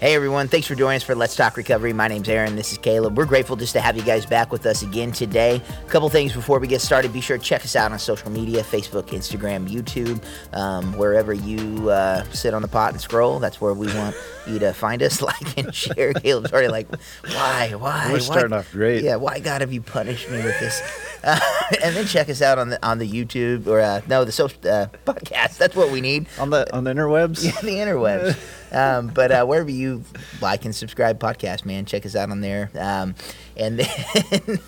Hey everyone, thanks for joining us for Let's Talk Recovery. My name's Aaron, this is Caleb. We're grateful just to have you guys back with us again today. A couple things before we get started. Be sure to check us out on social media Facebook, Instagram, YouTube, um, wherever you uh, sit on the pot and scroll. That's where we want you to find us, like and share. Caleb's already like, why, why? We're why? starting off great. Yeah, why God have you punished me with this? Uh, and then check us out on the on the YouTube or uh, no the social uh, podcast. That's what we need on the on the interwebs. Yeah, the interwebs. um, but uh, wherever you like and subscribe podcast, man, check us out on there. Um, and then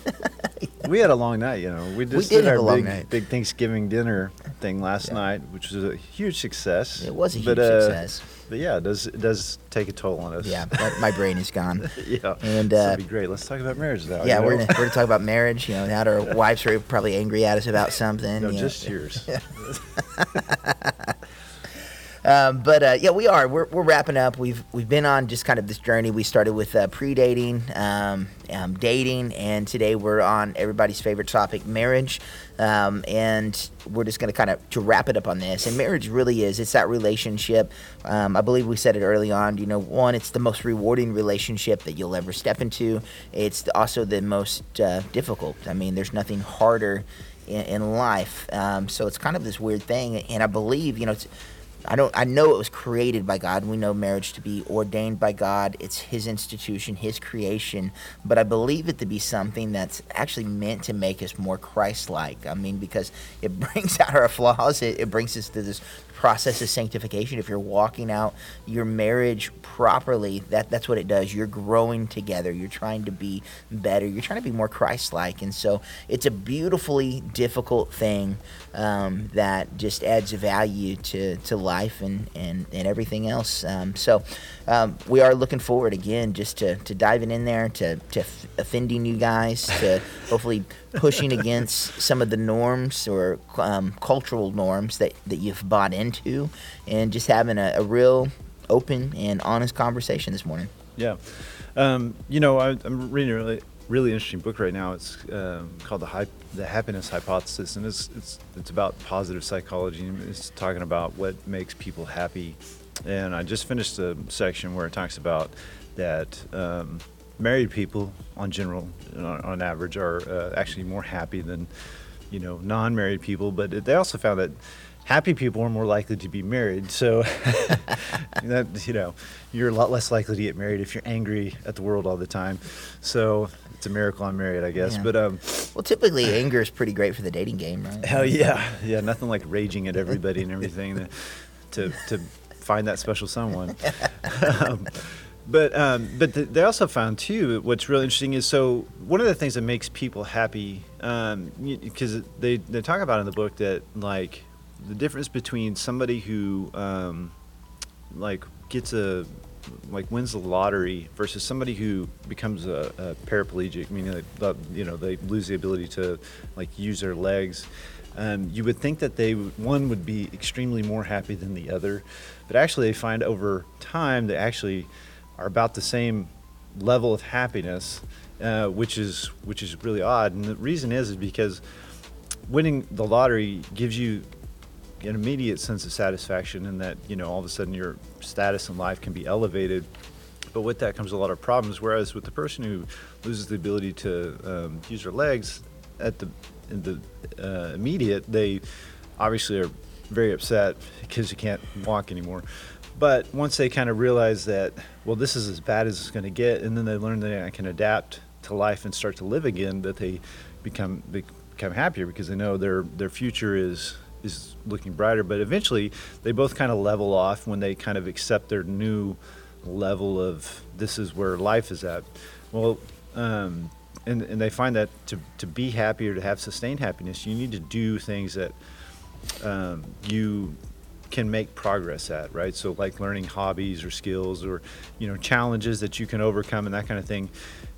we had a long night, you know. We just we did, did, our long big, big Thanksgiving dinner thing last Yeah. night, which was a huge success. it was a huge but, uh, success. But yeah, it does it does take a toll on us. Yeah, my brain is gone. yeah. And, uh, it'd be great. Let's talk about marriage now. Yeah, you we're gonna, we're gonna talk about marriage. You know, now that our wives are probably angry at us about something. no, you know. just yours. Um, but uh, yeah, we are. We're, we're wrapping up. We've we've been on just kind of this journey. We started with uh, pre-dating, um, um, dating, and today we're on everybody's favorite topic, marriage. Um, and we're just going to kind of to wrap it up on this. And marriage really is. It's that relationship. Um, I believe we said it early on. You know, one, it's the most rewarding relationship that you'll ever step into. It's also the most uh, difficult. I mean, there's nothing harder in, in life. Um, so it's kind of this weird thing. And I believe, you know, it's I don't I know it was created by God. We know marriage to be ordained by God. It's his institution, his creation, but I believe it to be something that's actually meant to make us more Christ-like. I mean because it brings out our flaws. It, it brings us to this process of sanctification. If you're walking out your marriage properly, that that's what it does. You're growing together. You're trying to be better. You're trying to be more Christ-like. And so it's a beautifully difficult thing um, that just adds value to, to life and, and, and everything else. Um, so um, we are looking forward again just to, to diving in there, to, to f- offending you guys, to hopefully pushing against some of the norms or um, cultural norms that, that you've bought into, and just having a, a real open and honest conversation this morning. Yeah. Um, you know, I, I'm reading really, really interesting book right now. It's um, called the, Hy- the Happiness Hypothesis, and it's, it's, it's about positive psychology. and It's talking about what makes people happy. And I just finished a section where it talks about that um, married people, on general, on, on average, are uh, actually more happy than, you know, non-married people. But they also found that happy people are more likely to be married. So, that, you know, you're a lot less likely to get married if you're angry at the world all the time. So it's a miracle I'm married, I guess. Yeah. But um, Well, typically anger is pretty great for the dating game, right? hell yeah, yeah, nothing like raging at everybody and everything to to, to find that special someone. um, but um, but th- they also found too. What's really interesting is so one of the things that makes people happy because they they talk about in the book that like the difference between somebody who um, like gets a like wins the lottery versus somebody who becomes a, a paraplegic, meaning that, you know they lose the ability to like use their legs. Um, you would think that they one would be extremely more happy than the other, but actually they find over time they actually are about the same level of happiness, uh, which is which is really odd. And the reason is is because winning the lottery gives you an immediate sense of satisfaction and that you know all of a sudden your status in life can be elevated. But with that comes a lot of problems. Whereas with the person who loses the ability to um, use their legs at the in the uh, immediate they obviously are very upset because you can't walk anymore. But once they kind of realize that well this is as bad as it's going to get and then they learn that i can adapt to life and start to live again that they become become happier because they know their their future is is looking brighter. But eventually, they both kind of level off when they kind of accept their new level of this is where life is at. Well, um, and and they find that to to be happy or to have sustained happiness, you need to do things that um, you can make progress at, right? So like learning hobbies or skills or you know challenges that you can overcome and that kind of thing,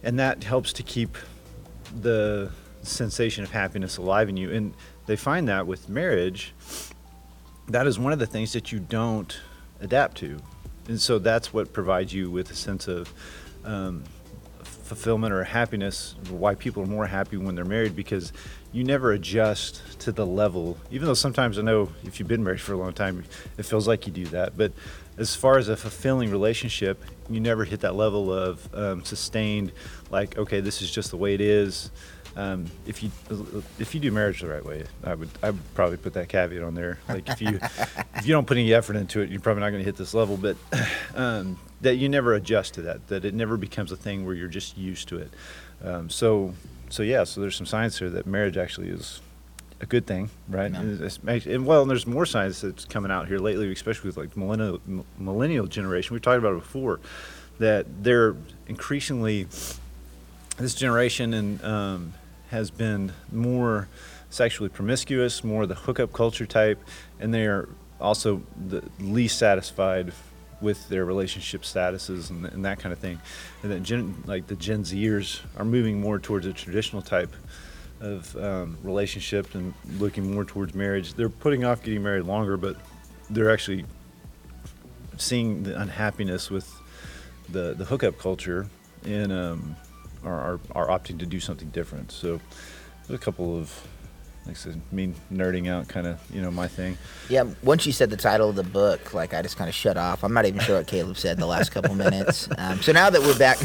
and that helps to keep the sensation of happiness alive in you. And they find that with marriage, that is one of the things that you don't adapt to, and so that's what provides you with a sense of um, fulfillment or happiness, why people are more happy when they're married, because you never adjust to the level. Even though sometimes I know if you've been married for a long time, it feels like you do that. But as far as a fulfilling relationship, you never hit that level of um, sustained, like, okay, this is just the way it is. Um, if you if you do marriage the right way, I would I would probably put that caveat on there. Like if you if you don't put any effort into it, you're probably not going to hit this level. But um, that you never adjust to that. That it never becomes a thing where you're just used to it. Um, so so yeah. So there's some science here that marriage actually is a good thing, right? Yeah. And, and well, and there's more science that's coming out here lately, especially with like millennial millennial generation. We've talked about it before, that they're increasingly this generation and um, has been more sexually promiscuous, more the hookup culture type, and they are also the least satisfied with their relationship statuses and, and that kind of thing. And that gen, like the Gen Zers are moving more towards a traditional type of um, relationship and looking more towards marriage. They're putting off getting married longer, but they're actually seeing the unhappiness with the the hookup culture and um, are, are are opting to do something different. So there's a couple of like I said, me nerding out, kind of you know my thing. Yeah, once you said the title of the book, like I just kind of shut off. I'm not even sure what Caleb said the last couple minutes. Um, so now that we're back,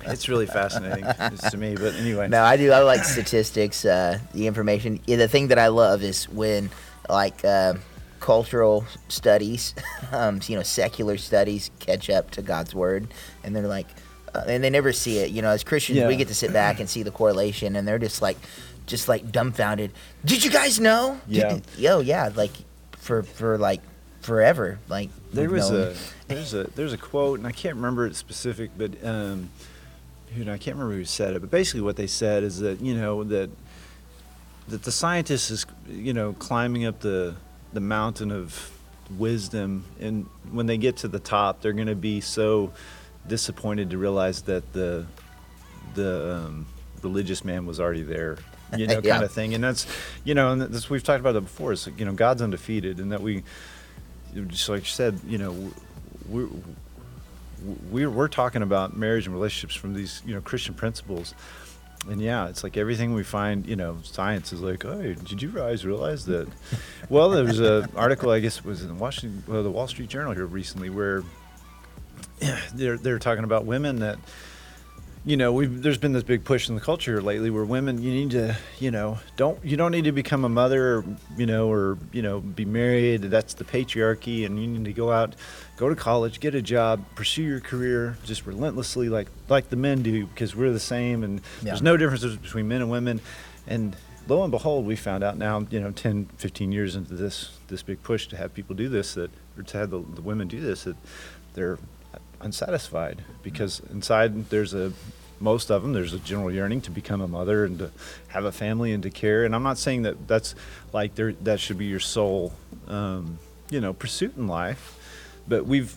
It's really fascinating to me, but anyway. no, I do. I like statistics, uh, the information. Yeah, the thing that I love is when like uh, cultural studies, um, you know, secular studies catch up to God's word, and they're like, and they never see it. You know, as Christians, we get to sit back and see the correlation, and they're just like, just like dumbfounded. Did you guys know? Yeah. did- yo, yeah, like for for like forever, like There was known- a there's a there's a quote, and I can't remember it specific, but um, you know I can't remember who said it, but basically what they said is that you know that that the scientist is you know climbing up the the mountain of wisdom, and when they get to the top, they're going to be so disappointed to realize that the the um, religious man was already there. You know, Yeah. kind of thing, and that's, you know, and that's we've talked about that before. It's like, you know, God's undefeated, and that we, just like you said, you know, we're we're, we're talking about marriage and relationships from these you know Christian principles, and yeah, it's like everything we find. You know, science is like, hey, did you guys realize that? well, there was a article I guess it was in Washington, well, the Wall Street Journal here recently where they're they're talking about women that you know, we've, there's been this big push in the culture lately where women, you need to, you know, don't you don't need to become a mother, or, you know, or you know, be married. That's the patriarchy, and you need to go out, go to college, get a job, pursue your career, just relentlessly, like like the men do, because we're the same, and there's no differences between men and women. And lo and behold, we found out now, you know, 10, 15 years into this this big push to have people do this, that or to have the, the women do this, that they're unsatisfied because inside there's a most of them there's a general yearning to become a mother and to have a family and to care. And i'm not saying that that's like there that should be your sole um, you know pursuit in life but we've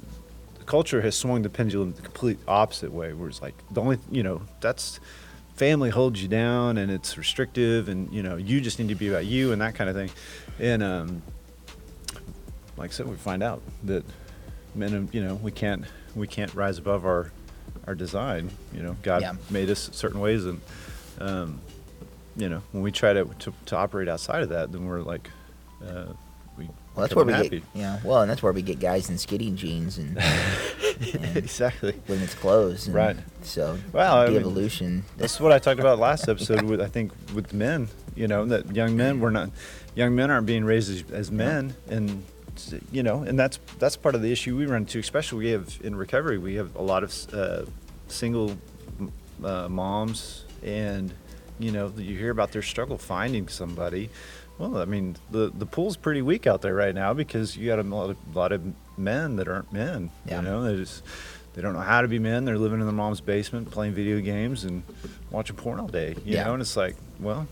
culture has swung the pendulum the complete opposite way where it's like the only you know that's family holds you down and it's restrictive and you know you just need to be about you and that kind of thing. And um, like I said, we find out that men, you know, we can't we can't rise above our our design. You know, God Yeah. made us certain ways, and um, you know, when we try to, to to operate outside of that, then we're like, uh, we Well, that's where we unhappy. get, yeah. Well, and that's where we get guys in skinny jeans and, and exactly. women's clothes. And Right. So, Well, I mean, de-evolution. That's what I talked about last episode. With I think with men, you know, that young men we're not young men aren't being raised as, as men, and you know, and that's that's part of the issue we run into. Especially we have in recovery, we have a lot of uh, single uh, moms, and you know, you hear about their struggle finding somebody. Well, I mean, the the pool's pretty weak out there right now because you got a lot of, lot of men that aren't men. Yeah. You know, they just they don't know how to be men. They're living in their mom's basement, playing video games and watching porn all day. You Yeah. know, and it's like, well,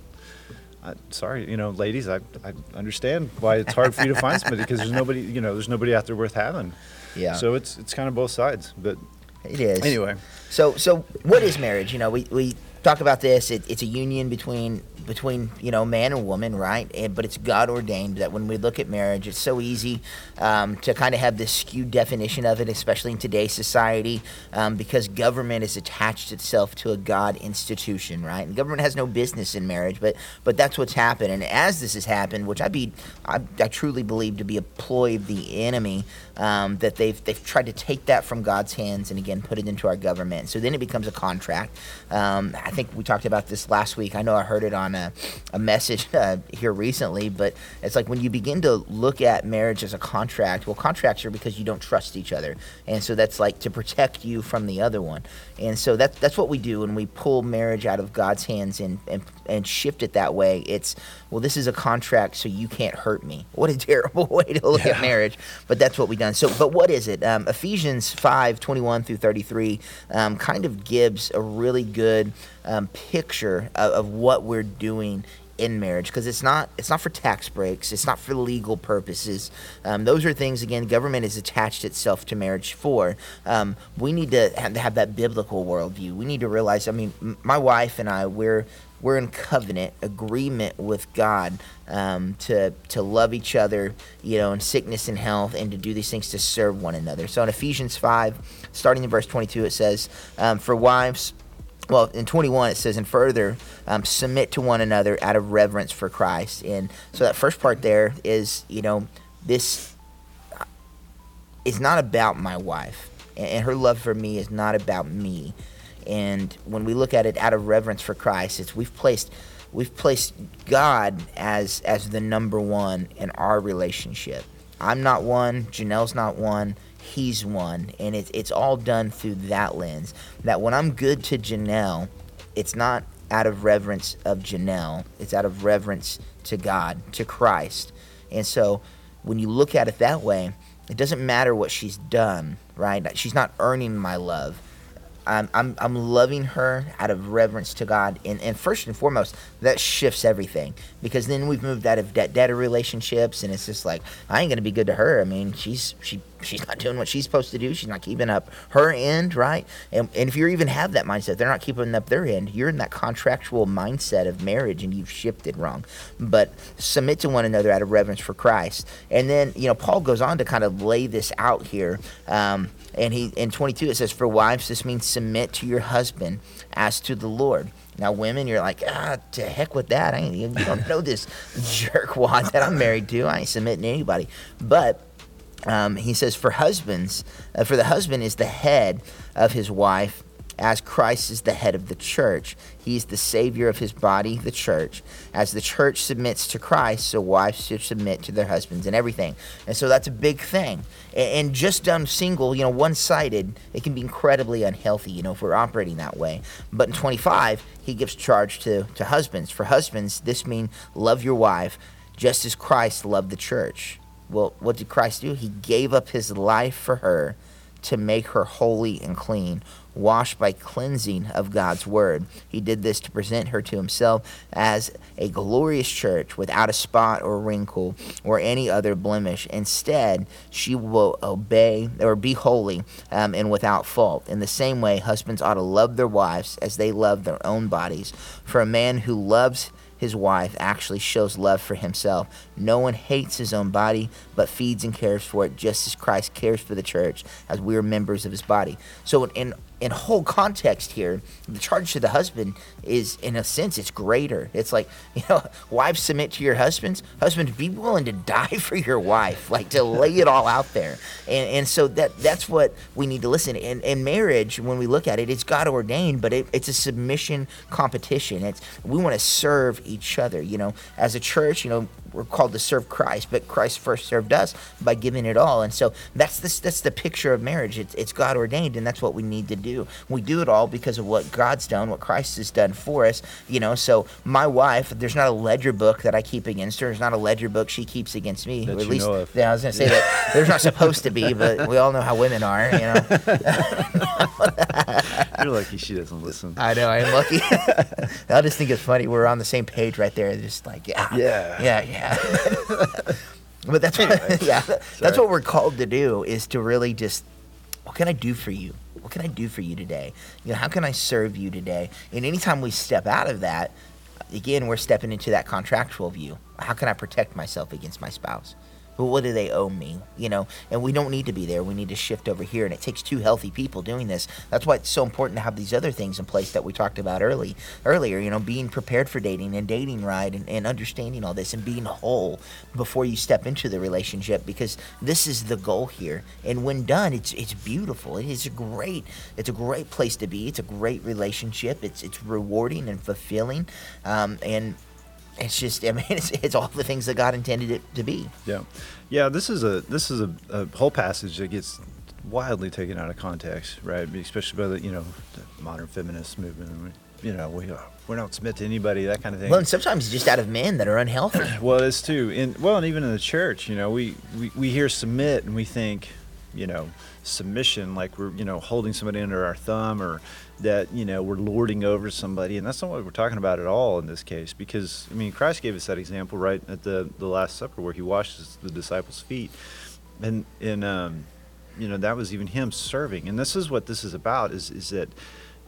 I, sorry, you know, ladies, I I understand why it's hard for you to find somebody because there's nobody, you know, there's nobody out there worth having. Yeah. So it's it's kind of both sides. But it is. anyway, So, so what is marriage? You know, we, we talk about this. It, it's a union between between you know man and woman, right? And, but it's God ordained that when we look at marriage, it's so easy um, to kind of have this skewed definition of it, especially in today's society, um, because government has attached itself to a God institution, right? And government has no business in marriage, but but that's what's happened. And as this has happened, which I be I, I truly believe to be a ploy of the enemy, um, that they've they've tried to take that from God's hands and again put it into our government. So then it becomes a contract. Um, I think we talked about this last week. I know I heard it on a, a message uh, here recently, but it's like when you begin to look at marriage as a contract. Well, contracts are because you don't trust each other, and so that's like to protect you from the other one. And so that's that's what we do when we pull marriage out of God's hands and and, and shift it that way. It's well, this is a contract, so you can't hurt me. What a terrible way to look yeah. at marriage, but that's what we've done. So, but what is it? Um, Ephesians 5 21 through 33 um, kind of gives a really good um, picture of, of what we're doing in marriage because it's not it's not for tax breaks it's not for legal purposes um, those are things again government has attached itself to marriage for um, we need to have, to have, that biblical worldview we need to realize i mean m- my wife and i we're we're in covenant agreement with God um, to to love each other, you know, in sickness and health, and to do these things to serve one another. So in Ephesians five, starting in verse twenty two, it says, um, "For wives." Well, in 21 it says, and further, um, submit to one another out of reverence for Christ. And so that first part there is, you know, this is not about my wife, and her love for me is not about me. And when we look at it out of reverence for Christ, it's we've placed we've placed God as as the number one in our relationship. I'm not one, Janelle's not one, he's one, and it's it's all done through that lens. That when I'm good to Janelle, it's not out of reverence of Janelle, it's out of reverence to God, to Christ. And so when you look at it that way, it doesn't matter what she's done, right? She's not earning my love. I'm, I'm, I'm loving her out of reverence to God. And, and first and foremost, that shifts everything because then we've moved out of debt debtor relationships. And it's just like, I ain't going to be good to her. I mean, she's, she, she's not doing what she's supposed to do. She's not keeping up her end, right? And, and if you even have that mindset, they're not keeping up their end. You're in that contractual mindset of marriage and you've shifted wrong. But submit to one another out of reverence for Christ. And then, you know, Paul goes on to kind of lay this out here. Um, and he in 22 it says, "For wives, this means submit to your husband as to the Lord." Now, women, you're like, ah, to heck with that. I ain't, you don't know this jerkwad that I'm married to. I ain't submitting to anybody. But um, he says, for husbands, uh, for the husband is the head of his wife, as Christ is the head of the church. He's the Savior of his body, the church. As the church submits to Christ, so wives should submit to their husbands and everything. And so that's a big thing. And just done single, you know, one sided, it can be incredibly unhealthy, you know, if we're operating that way. But in 25, he gives charge to, to husbands. For husbands, this means love your wife just as Christ loved the church. Well, what did Christ do? He gave up his life for her to make her holy and clean washed by cleansing of God's word. He did this to present her to himself as a glorious church without a spot or wrinkle or any other blemish. Instead, she will obey or be holy um, and without fault. In the same way, husbands ought to love their wives as they love their own bodies. For a man who loves his wife actually shows love for himself. No one hates his own body, but feeds and cares for it just as Christ cares for the church, as we are members of his body. So, in in whole context here, the charge to the husband is, in a sense, it's greater. It's like, you know, wives submit to your husbands. Husbands, be willing to die for your wife, like to lay it all out there. And, and so that that's what we need to listen. In, in marriage, when we look at it, it's God ordained, but it, it's a submission competition. It's we want to serve each other. You know, as a church, you know, we're called to serve Christ, but Christ first served us by giving it all. And so that's this that's the picture of marriage. It's, it's God ordained, and that's what we need to do. We do it all because of what God's done, what Christ has done for us. You know, so my wife, there's not a ledger book that I keep against her. There's not a ledger book she keeps against me. At least, yeah, I was going to say that there's not supposed to be, but we all know how women are. You know. You're lucky she doesn't listen. I know I am lucky. I just think it's funny. We're on the same page right there. Just like yeah, yeah, yeah, yeah. but that's what, yeah, that's what we're called to do is to really just what can I do for you? What can I do for you today? You know, how can I serve you today? And anytime we step out of that, again, we're stepping into that contractual view. How can I protect myself against my spouse? Well, what do they owe me? You know, and we don't need to be there. We need to shift over here, and it takes two healthy people doing this. That's why it's so important to have these other things in place that we talked about early earlier. You know, being prepared for dating and dating right, and, and understanding all this, and being whole before you step into the relationship, because this is the goal here. And when done, it's it's beautiful. It is great. It's a great place to be. It's a great relationship. It's it's rewarding and fulfilling, um, and it's just I mean it's, it's all the things that God intended it to be. Yeah, yeah. This is a this is a, a whole passage that gets wildly taken out of context, right? Especially by the you know the modern feminist movement. You know, we uh, we don't submit to anybody, that kind of thing. Well, and sometimes just out of men that are unhealthy. well, it's too. And well, and even in the church, you know, we, we we hear submit and we think, you know, submission like we're you know holding somebody under our thumb or that you know we're lording over somebody. And that's not what we're talking about at all in this case because i mean christ gave us that example right at the the last supper where he washes the disciples feet. And and um you know that was even him serving. And this is what this is about is is that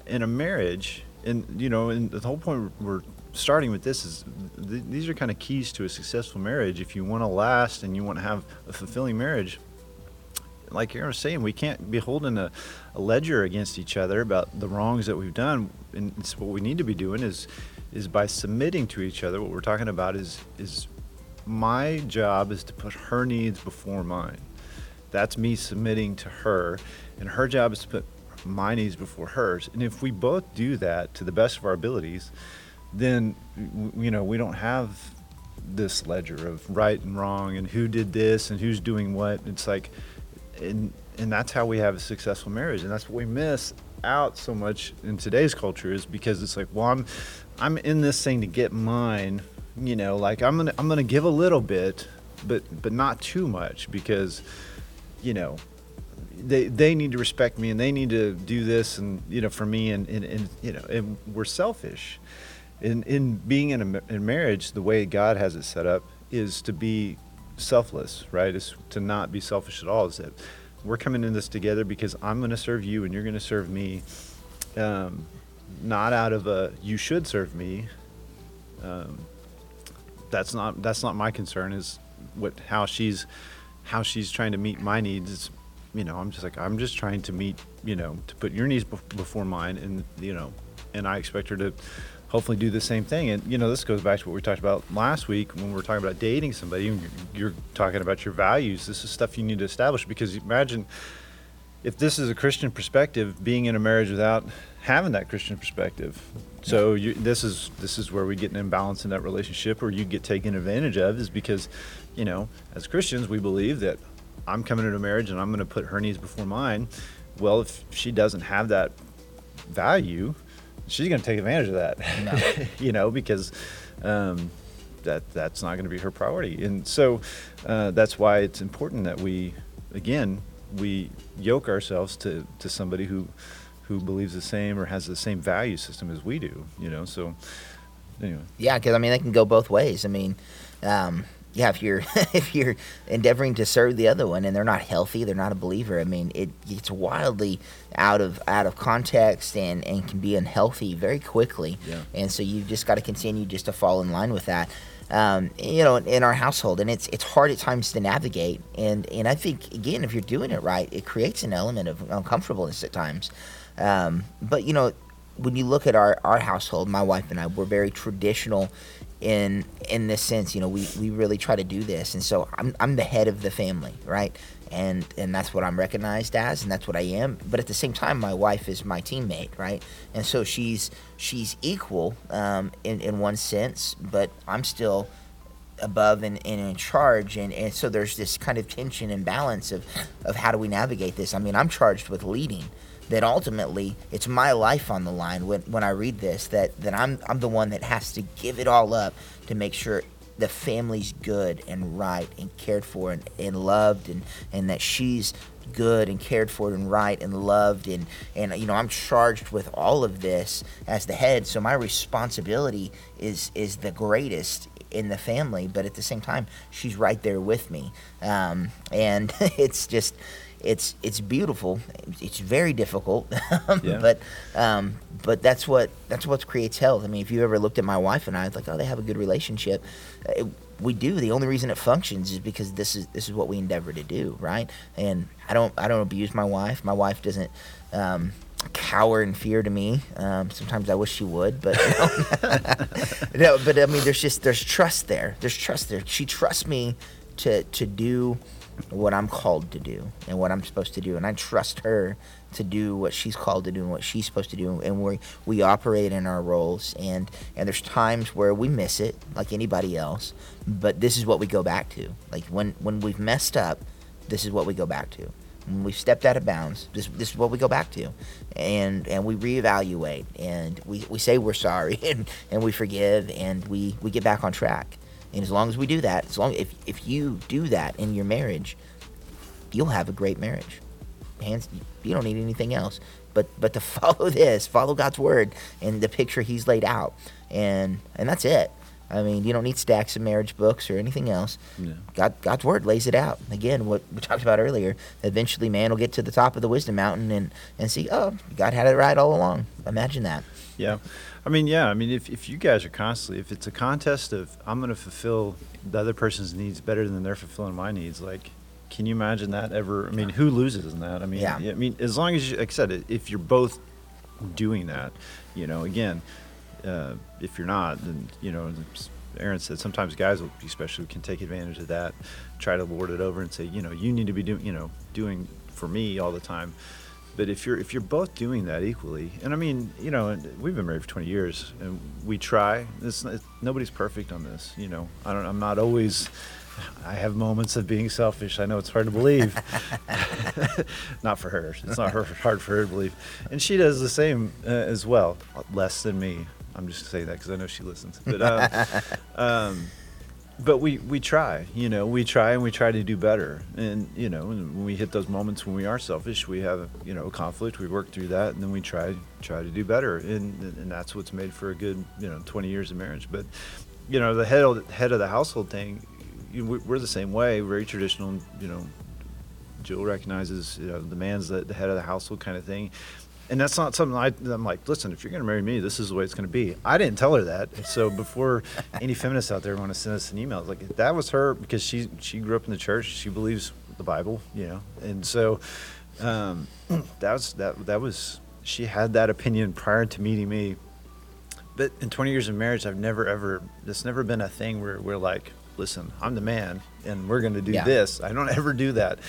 in a marriage and you know and the whole point we're starting with this is th- these are kind of keys to a successful marriage. If you want to last and you want to have a fulfilling marriage like Aaron was saying, we can't be holding a, a, ledger against each other about the wrongs that we've done. And what we need to be doing is is by submitting to each other. What we're talking about is is my job is to put her needs before mine. That's me submitting to her, and her job is to put my needs before hers. And if we both do that to the best of our abilities, then you know we don't have this ledger of right and wrong and who did this and who's doing what. It's like and and that's how we have a successful marriage and that's what we miss out so much in today's culture is because it's like well i'm i'm in this thing to get mine you know like i'm gonna i'm gonna give a little bit but but not too much because you know they they need to respect me and they need to do this and you know for me and and, and you know and we're selfish. In in being in a in marriage the way god has it set up is to be selfless, right? Is to not be selfish at all. Is that we're coming in this together because I'm going to serve you and you're going to serve me, um, not out of a you should serve me. Um, that's not that's not my concern. Is what how she's how she's trying to meet my needs. It's, you know, I'm just like I'm just trying to meet you know to put your needs before mine, and you know, and I expect her to hopefully do the same thing. And you know, this goes back to what we talked about last week when we were talking about dating somebody. You're, you're talking about your values. This is stuff you need to establish because imagine if this is a Christian perspective, being in a marriage without having that Christian perspective. So you, this is this is where we get an imbalance in that relationship, or you get taken advantage of, is because, you know, as Christians we believe that I'm coming into marriage and I'm going to put her needs before mine. Well, if she doesn't have that value, she's going to take advantage of that. No. you know, because um, that that's not going to be her priority, and so uh, that's why it's important that we, again, we yoke ourselves to to somebody who who believes the same or has the same value system as we do. You know, so anyway. Yeah, because I mean, they can go both ways. I mean. Um, yeah, if you're if you're endeavoring to serve the other one and they're not healthy, they're not a believer. I mean, it gets wildly out of out of context and and can be unhealthy very quickly. Yeah. And so you've just got to continue just to fall in line with that. Um, you know, in our household, and it's it's hard at times to navigate. And and I think again, if you're doing it right, it creates an element of uncomfortableness at times. Um, but you know, when you look at our our household, my wife and I, we're very traditional in in this sense you know we, we really try to do this. And so I'm, I'm the head of the family right? And and that's what I'm recognized as and that's what I am. But at the same time my wife is my teammate right? And so she's she's equal um, in, in one sense but I'm still above and, and in charge. And, and so there's this kind of tension and balance of, of how do we navigate this? I mean I'm charged with leading that ultimately it's my life on the line when, when I read this that, that I'm, I'm the one that has to give it all up to make sure the family's good and right and cared for and, and loved and, and that she's good and cared for and right and loved and and you know I'm charged with all of this as the head. So my responsibility is is the greatest in the family but at the same time she's right there with me. Um, and it's just it's it's beautiful. It's very difficult, Yeah. but um, but that's what that's what creates health. I mean, if you ever looked at my wife and I, it's like, oh, they have a good relationship. It, we do. The only reason it functions is because this is this is what we endeavor to do, right? And I don't I don't abuse my wife. My wife doesn't. Um, cower in fear to me um, sometimes i wish she would but no, but i mean there's just there's trust there there's trust there she trusts me to to do what i'm called to do and what i'm supposed to do. And i trust her to do what she's called to do and what she's supposed to do. And we we operate in our roles. And and there's times where we miss it like anybody else. But this is what we go back to. Like when when we've messed up this is what we go back to. When we've stepped out of bounds this this is what we go back to. And and we reevaluate. And we, we say we're sorry and, and we forgive. And we, we get back on track and as long as we do that as long if, if you do that in your marriage you'll have a great marriage hands you don't need anything else but but to follow this follow god's word and the picture he's laid out and and that's it i mean you don't need stacks of marriage books or anything else Yeah. God, God's word lays it out. Again, what we talked about earlier. Eventually, man will get to the top of the wisdom mountain and, and see, oh, God had it right all along. Imagine that. Yeah. I mean, yeah. I mean, if, if you guys are constantly, if it's a contest of I'm going to fulfill the other person's needs better than they're fulfilling my needs, like, can you imagine that ever? I mean, who loses in that? I mean, Yeah. I mean, as long as you, like I said, if you're both doing that, you know, again, uh, if you're not, then, you know, Aaron said sometimes guys will especially can take advantage of that, try to lord it over and say, you know, you need to be doing, you know, doing for me all the time. But if you're if you're both doing that equally, and I mean, you know, we've been married for 20 years, and we try. It's, it's, nobody's perfect on this, you know. I don't. I'm not always. I have moments of being selfish. I know it's hard to believe. not for her. It's not her, hard for her to believe, and she does the same uh, as well. Less than me. I'm just saying that because I know she listens. But um, um, but we we try you know we try and we try to do better. And you know when we hit those moments when we are selfish we have you know a conflict we work through that and then we try try to do better. And and that's what's made for a good you know 20 years of marriage. But you know the head of, head of the household thing you, we- we're the same way. Very traditional you know Jill recognizes you know the man's the, the head of the household kind of thing and that's not something I, I'm like, listen, if you're going to marry me, this is the way it's going to be. I didn't tell her that. And so before any feminists out there want to send us an email, it's like that was her because she she grew up in the church. She believes the Bible, you know, and so um, that was that that was she had that opinion prior to meeting me. But in 20 years of marriage, I've never ever there's never been a thing where we're like, listen, I'm the man, and we're going to do Yeah. this. I don't ever do that,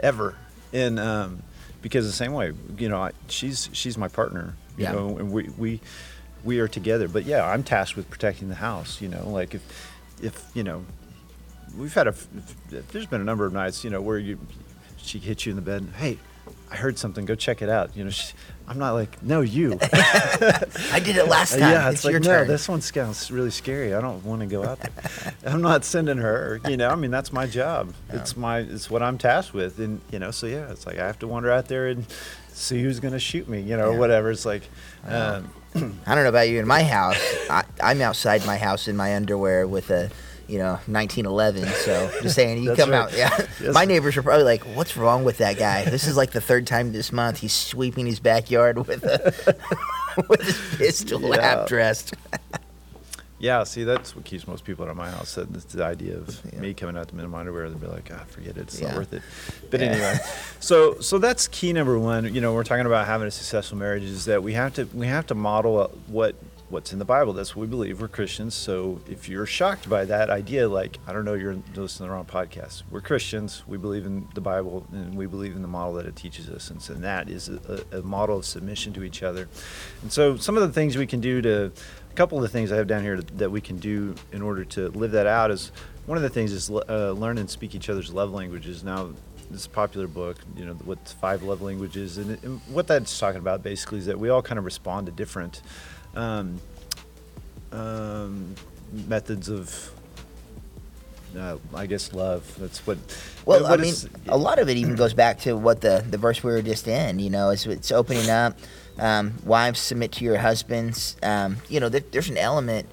ever. And um, because the same way, you know, I, she's she's my partner, you Yeah. know, and we we we are together. But yeah, I'm tasked with protecting the house. You know, like if if you know, we've had a there's been a number of nights, you know, where you she hits you in the bed. Hey, I heard something. Go check it out. You know, she, I'm not like no you. I did it last Uh, time. Yeah, it's, it's, like your no, turn. this one sounds really scary. I don't want to go out there. I'm not sending her. You know, I mean that's my job. It's my it's what I'm tasked with, and you know, so yeah, it's like I have to wander out there and see who's gonna shoot me. You know, Yeah. or whatever. It's like, um, I don't know about you. In my house, I, I'm outside my house in my underwear with a, you know, 1911. So just saying, you come right. out. Yeah, Yes. my neighbors are probably like, "What's wrong with that guy? This is like the third time this month he's sweeping his backyard with a with his pistol Yeah. half dressed." yeah. See, that's what keeps most people out of my house. The idea of Yeah. me coming out to minimum underwear. They'd be like, ah, forget it. It's Yeah. not worth it. But anyway, so so that's key number one. You know, we're talking about having a successful marriage is that we have to we have to model what what's in the Bible. That's what we believe. We're Christians. So if you're shocked by that idea, like I don't know, you're listening to the wrong podcast. We're Christians. We believe in the Bible and we believe in the model that it teaches us. And so that is a, a model of submission to each other. And so some of the things we can do to a couple of the things I have down here that we can do in order to live that out is one of the things is uh, learn and speak each other's love languages. Now, this popular book, you know, what's five love languages, and, and what that's talking about basically is that we all kind of respond to different um, um, methods of, uh, I guess, love. That's what. Well, what I mean, is- a lot of it even goes back to what the, the verse we were just in. You know, it's, it's opening up. Um, wives submit to your husbands. Um, you know, there, there's an element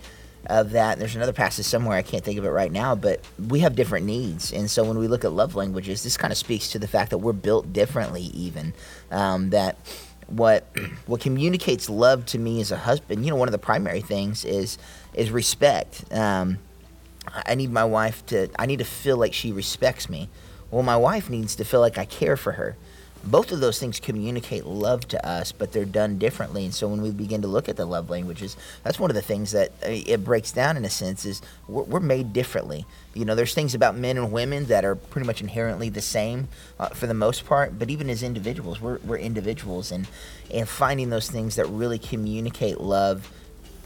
of that. There's another passage somewhere I can't think of it right now, but we have different needs, and so when we look at love languages, this kind of speaks to the fact that we're built differently. Even um, that what what communicates love to me as a husband, you know, one of the primary things is is respect. Um, I need my wife to I need to feel like she respects me. Well, my wife needs to feel like I care for her both of those things communicate love to us, but they're done differently. And so when we begin to look at the love languages, that's one of the things that uh, it breaks down in a sense is we're, we're, made differently. You know, there's things about men and women that are pretty much inherently the same uh, for the most part, but even as individuals, we're, we're individuals, and and finding those things that really communicate love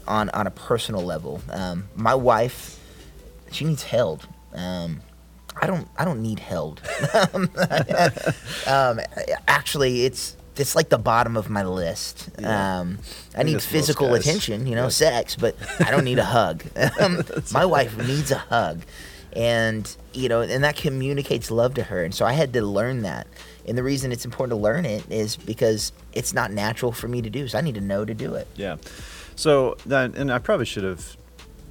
on on a personal level. Um, my wife, she needs held. Um, I don't I don't need held. um, actually, it's it's like the bottom of my list. Yeah. Um, I, need physical attention, you know, yeah. sex, but I don't need a hug. Um, my wife needs a hug, and you know, and that communicates love to her. And so I had to learn that. And the reason it's important to learn it is because it's not natural for me to do. So I need to know to do it. Yeah. So that, and I probably should have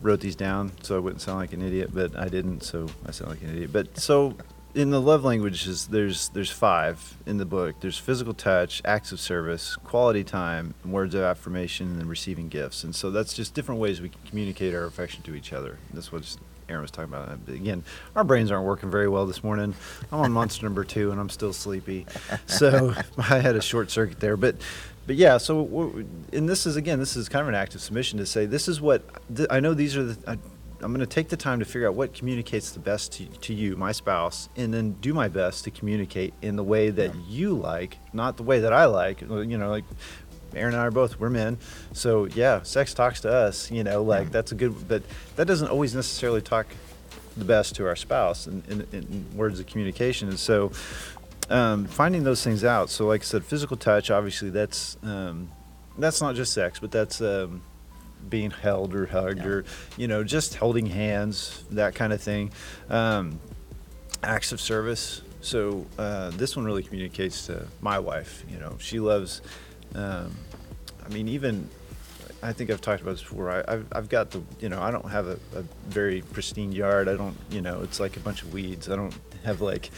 wrote these down so I wouldn't sound like an idiot, but I didn't, so I sound like an idiot. But so in the love languages, there's there's five in the book. There's physical touch, acts of service, quality time, words of affirmation, and receiving gifts. And so that's just different ways we can communicate our affection to each other. That's what Aaron was talking about. Uh, again, our brains aren't working very well this morning. I'm on monster number two, and I'm still sleepy, so I had a short circuit there. But but yeah, so and this is again, this is kind of an act of submission to say this is what th- I know. These are the. I, I'm going to take the time to figure out what communicates the best to, to you, my spouse, and then do my best to communicate in the way that yeah. you like, not the way that I like. Uh, you know, like Aaron and I are both we're men, so yeah, sex talks to us. You know, like yeah. that's a good, but that doesn't always necessarily talk the best to our spouse in, in, in words of communication. And so, um, finding those things out. So, like I said, physical touch. Obviously, that's um, that's not just sex, but that's um, being held or hugged, yeah. or you know, just holding hands, that kind of thing. Um, acts of service. So uh, this one really communicates to my wife. You know, she loves. Um, I mean, even I think I've talked about this before. I, have I've got the, you know, I don't have a, a, very pristine yard. I don't, you know, it's like a bunch of weeds. I don't have like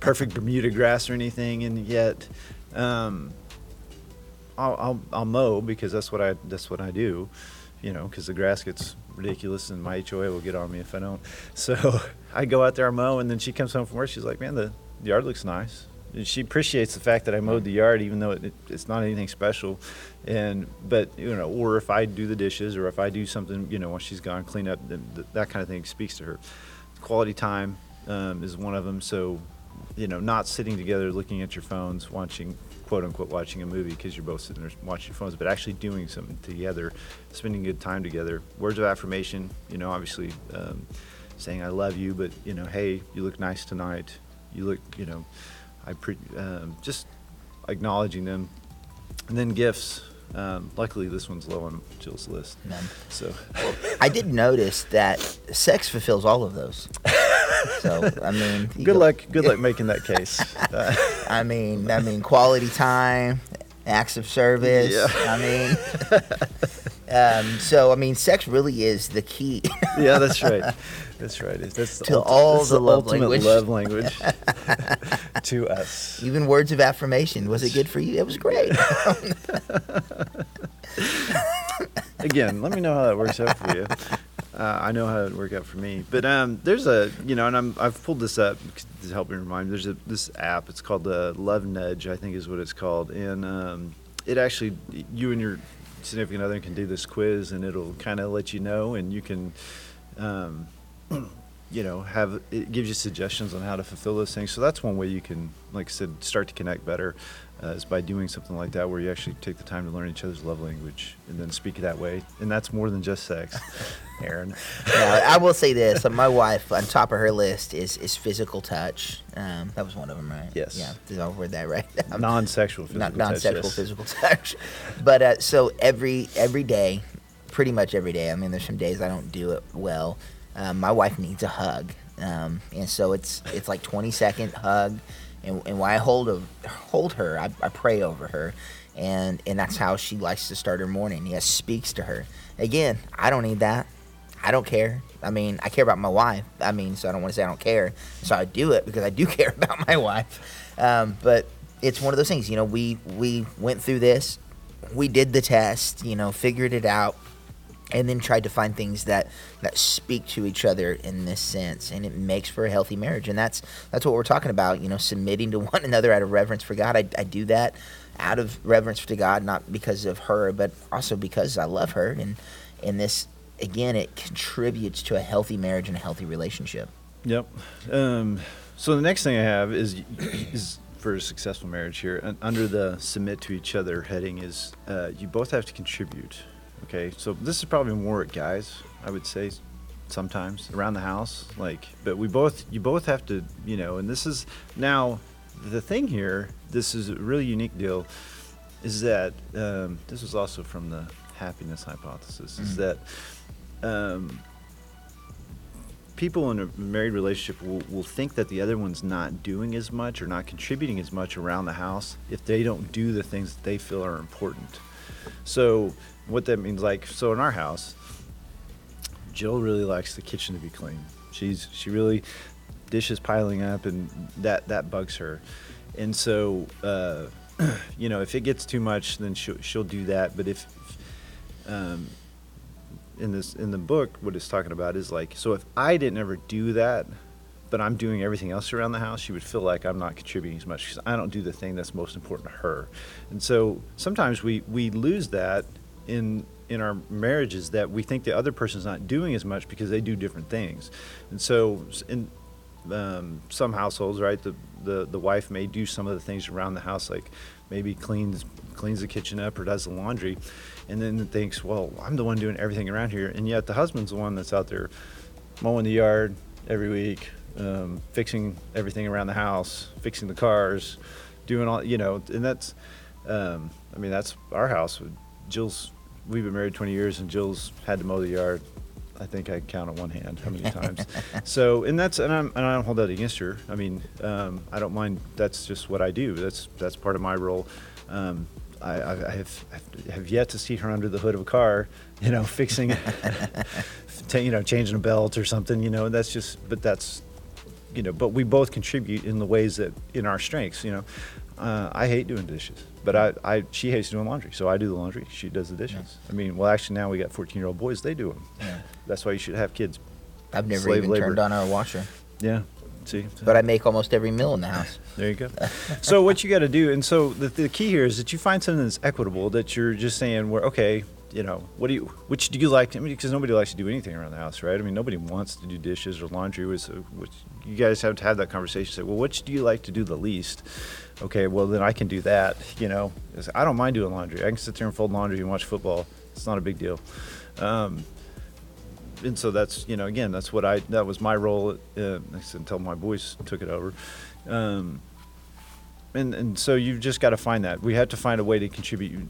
perfect Bermuda grass or anything. And yet, um, I'll, I'll, I'll mow because that's what I, that's what I do, you know, because the grass gets ridiculous and my HOA will get on me if I don't. So I go out there, I mow, and then she comes home from work. She's like, man, the, the yard looks nice she appreciates the fact that I mowed the yard, even though it, it's not anything special. And but you know, or if I do the dishes, or if I do something, you know, when she's gone, clean up, that kind of thing speaks to her. Quality time um, is one of them. So, you know, not sitting together looking at your phones, watching quote unquote watching a movie because you're both sitting there watching your phones, but actually doing something together, spending good time together. Words of affirmation, you know, obviously um, saying I love you, but you know, hey, you look nice tonight. You look, you know I pre- um, just acknowledging them, and then gifts. Um, luckily, this one's low on Jill's list. None. So I did notice that sex fulfills all of those. So I mean, good go, luck. Good luck making that case. I mean, I mean, quality time, acts of service. Yeah. I mean, um, so I mean, sex really is the key. yeah, that's right. That's right. That's to all the, the love ultimate language. love language to us. Even words of affirmation. Was it good for you? It was great. Again, let me know how that works out for you. Uh, I know how it worked out for me. But um, there's a, you know, and I'm, I've pulled this up to help me remind me. There's a, this app. It's called the Love Nudge, I think is what it's called. And um, it actually, you and your significant other can do this quiz, and it'll kind of let you know, and you can. Um, you know, have it gives you suggestions on how to fulfill those things. So that's one way you can, like I said, start to connect better, uh, is by doing something like that where you actually take the time to learn each other's love language and then speak it that way. And that's more than just sex, Aaron. yeah, I will say this: my wife, on top of her list, is is physical touch. Um, that was one of them, right? Yes. Yeah, did I word that right? non-sexual physical Not non-sexual touch, yes. physical touch. But uh, so every every day, pretty much every day. I mean, there's some days I don't do it well um, my wife needs a hug, um, and so it's it's like 20 second hug, and, and when I hold of hold her, I, I pray over her, and and that's how she likes to start her morning. Yes, speaks to her. Again, I don't need that. I don't care. I mean, I care about my wife. I mean, so I don't want to say I don't care. So I do it because I do care about my wife. Um, but it's one of those things. You know, we we went through this, we did the test. You know, figured it out, and then tried to find things that that speak to each other in this sense, and it makes for a healthy marriage. And that's that's what we're talking about. You know, submitting to one another out of reverence for God. I, I do that out of reverence to God, not because of her, but also because I love her. And and this again, it contributes to a healthy marriage and a healthy relationship. Yep. Um, so the next thing I have is is for a successful marriage here. Under the submit to each other heading is uh, you both have to contribute. Okay, so this is probably more at guys, I would say, sometimes around the house. Like, but we both you both have to, you know. And this is now the thing here. This is a really unique deal. Is that um, this is also from the happiness hypothesis? Is Mm. that um, people in a married relationship will, will think that the other one's not doing as much or not contributing as much around the house if they don't do the things that they feel are important. So, what that means, like, so in our house, Jill really likes the kitchen to be clean. She's she really dishes piling up, and that that bugs her. And so, uh, you know, if it gets too much, then she'll she'll do that. But if um, in this in the book, what it's talking about is like, so if I didn't ever do that, but I'm doing everything else around the house, she would feel like I'm not contributing as much because I don't do the thing that's most important to her. And so sometimes we we lose that in in our marriages that we think the other person's not doing as much because they do different things. And so in um, some households, right, the, the the wife may do some of the things around the house, like maybe cleans cleans the kitchen up or does the laundry, and then thinks, well, I'm the one doing everything around here, and yet the husband's the one that's out there mowing the yard every week, um, fixing everything around the house, fixing the cars, doing all you know, and that's, um, I mean, that's our house. Jill's, we've been married 20 years, and Jill's had to mow the yard. I think I count on one hand how many times. so, and that's, and, I'm, and I don't hold that against her. I mean, um, I don't mind. That's just what I do. That's that's part of my role. Um, I, I, have I have yet to see her under the hood of a car, you know, fixing, ta- you know, changing a belt or something. You know, that's just. But that's, you know, but we both contribute in the ways that in our strengths. You know, uh, I hate doing dishes, but I, I she hates doing laundry, so I do the laundry. She does the dishes. I mean, well, actually, now we got 14 year old boys. They do them. Yeah. That's why you should have kids. I've never Slave even labor. turned on our washer, Yeah. See. but I make almost every meal in the house. There you go. so what you got to do, and so the, the key here is that you find something that's equitable. That you're just saying, "Where okay, you know, what do you, which do you like?" I mean, because nobody likes to do anything around the house, right? I mean, nobody wants to do dishes or laundry. Was which you guys have to have that conversation. Say, well, which do you like to do the least? Okay, well then I can do that. You know, I don't mind doing laundry. I can sit there and fold laundry and watch football. It's not a big deal. Um, and so that's you know again that's what I that was my role uh, until my boys took it over, um, and and so you've just got to find that we have to find a way to contribute.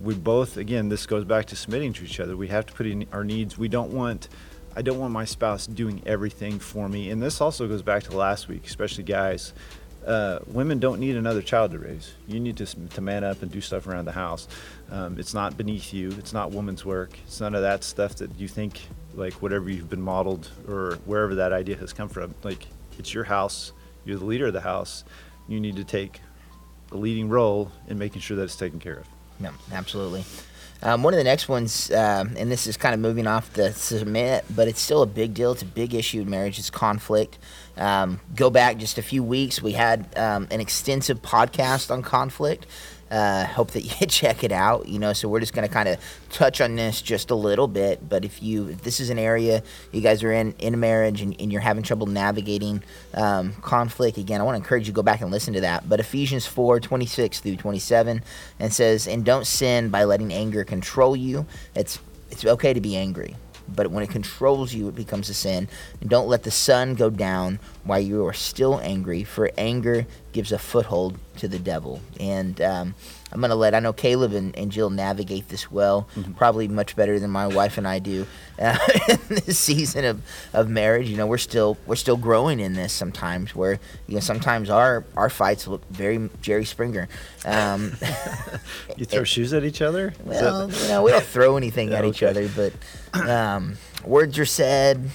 We both again this goes back to submitting to each other. We have to put in our needs. We don't want. I don't want my spouse doing everything for me, and this also goes back to last week, especially guys. Uh, women don't need another child to raise. You need to, to man up and do stuff around the house. Um, it's not beneath you. It's not woman's work. It's none of that stuff that you think, like whatever you've been modeled or wherever that idea has come from. Like it's your house. You're the leader of the house. You need to take a leading role in making sure that it's taken care of. No, absolutely. Um, one of the next ones, um, and this is kind of moving off the submit, but it's still a big deal. It's a big issue in marriage. It's conflict. Um, go back just a few weeks. We had um, an extensive podcast on conflict. Uh, hope that you check it out. You know, so we're just going to kind of touch on this just a little bit. But if you, if this is an area you guys are in in a marriage and, and you're having trouble navigating um, conflict, again, I want to encourage you to go back and listen to that. But Ephesians 4 26 through 27 and says, And don't sin by letting anger control you. It's, it's okay to be angry. But when it controls you, it becomes a sin. And don't let the sun go down while you are still angry, for anger gives a foothold to the devil. And um, I'm going to let, I know Caleb and, and Jill navigate this well, Mm-hmm. probably much better than my wife and I do uh, in this season of, of marriage. You know, we're still, we're still growing in this sometimes where, you know, sometimes our, our fights look very Jerry Springer. Um, You throw shoes at each other? Is that- well, you know, we don't throw anything at each other, but um, words are said.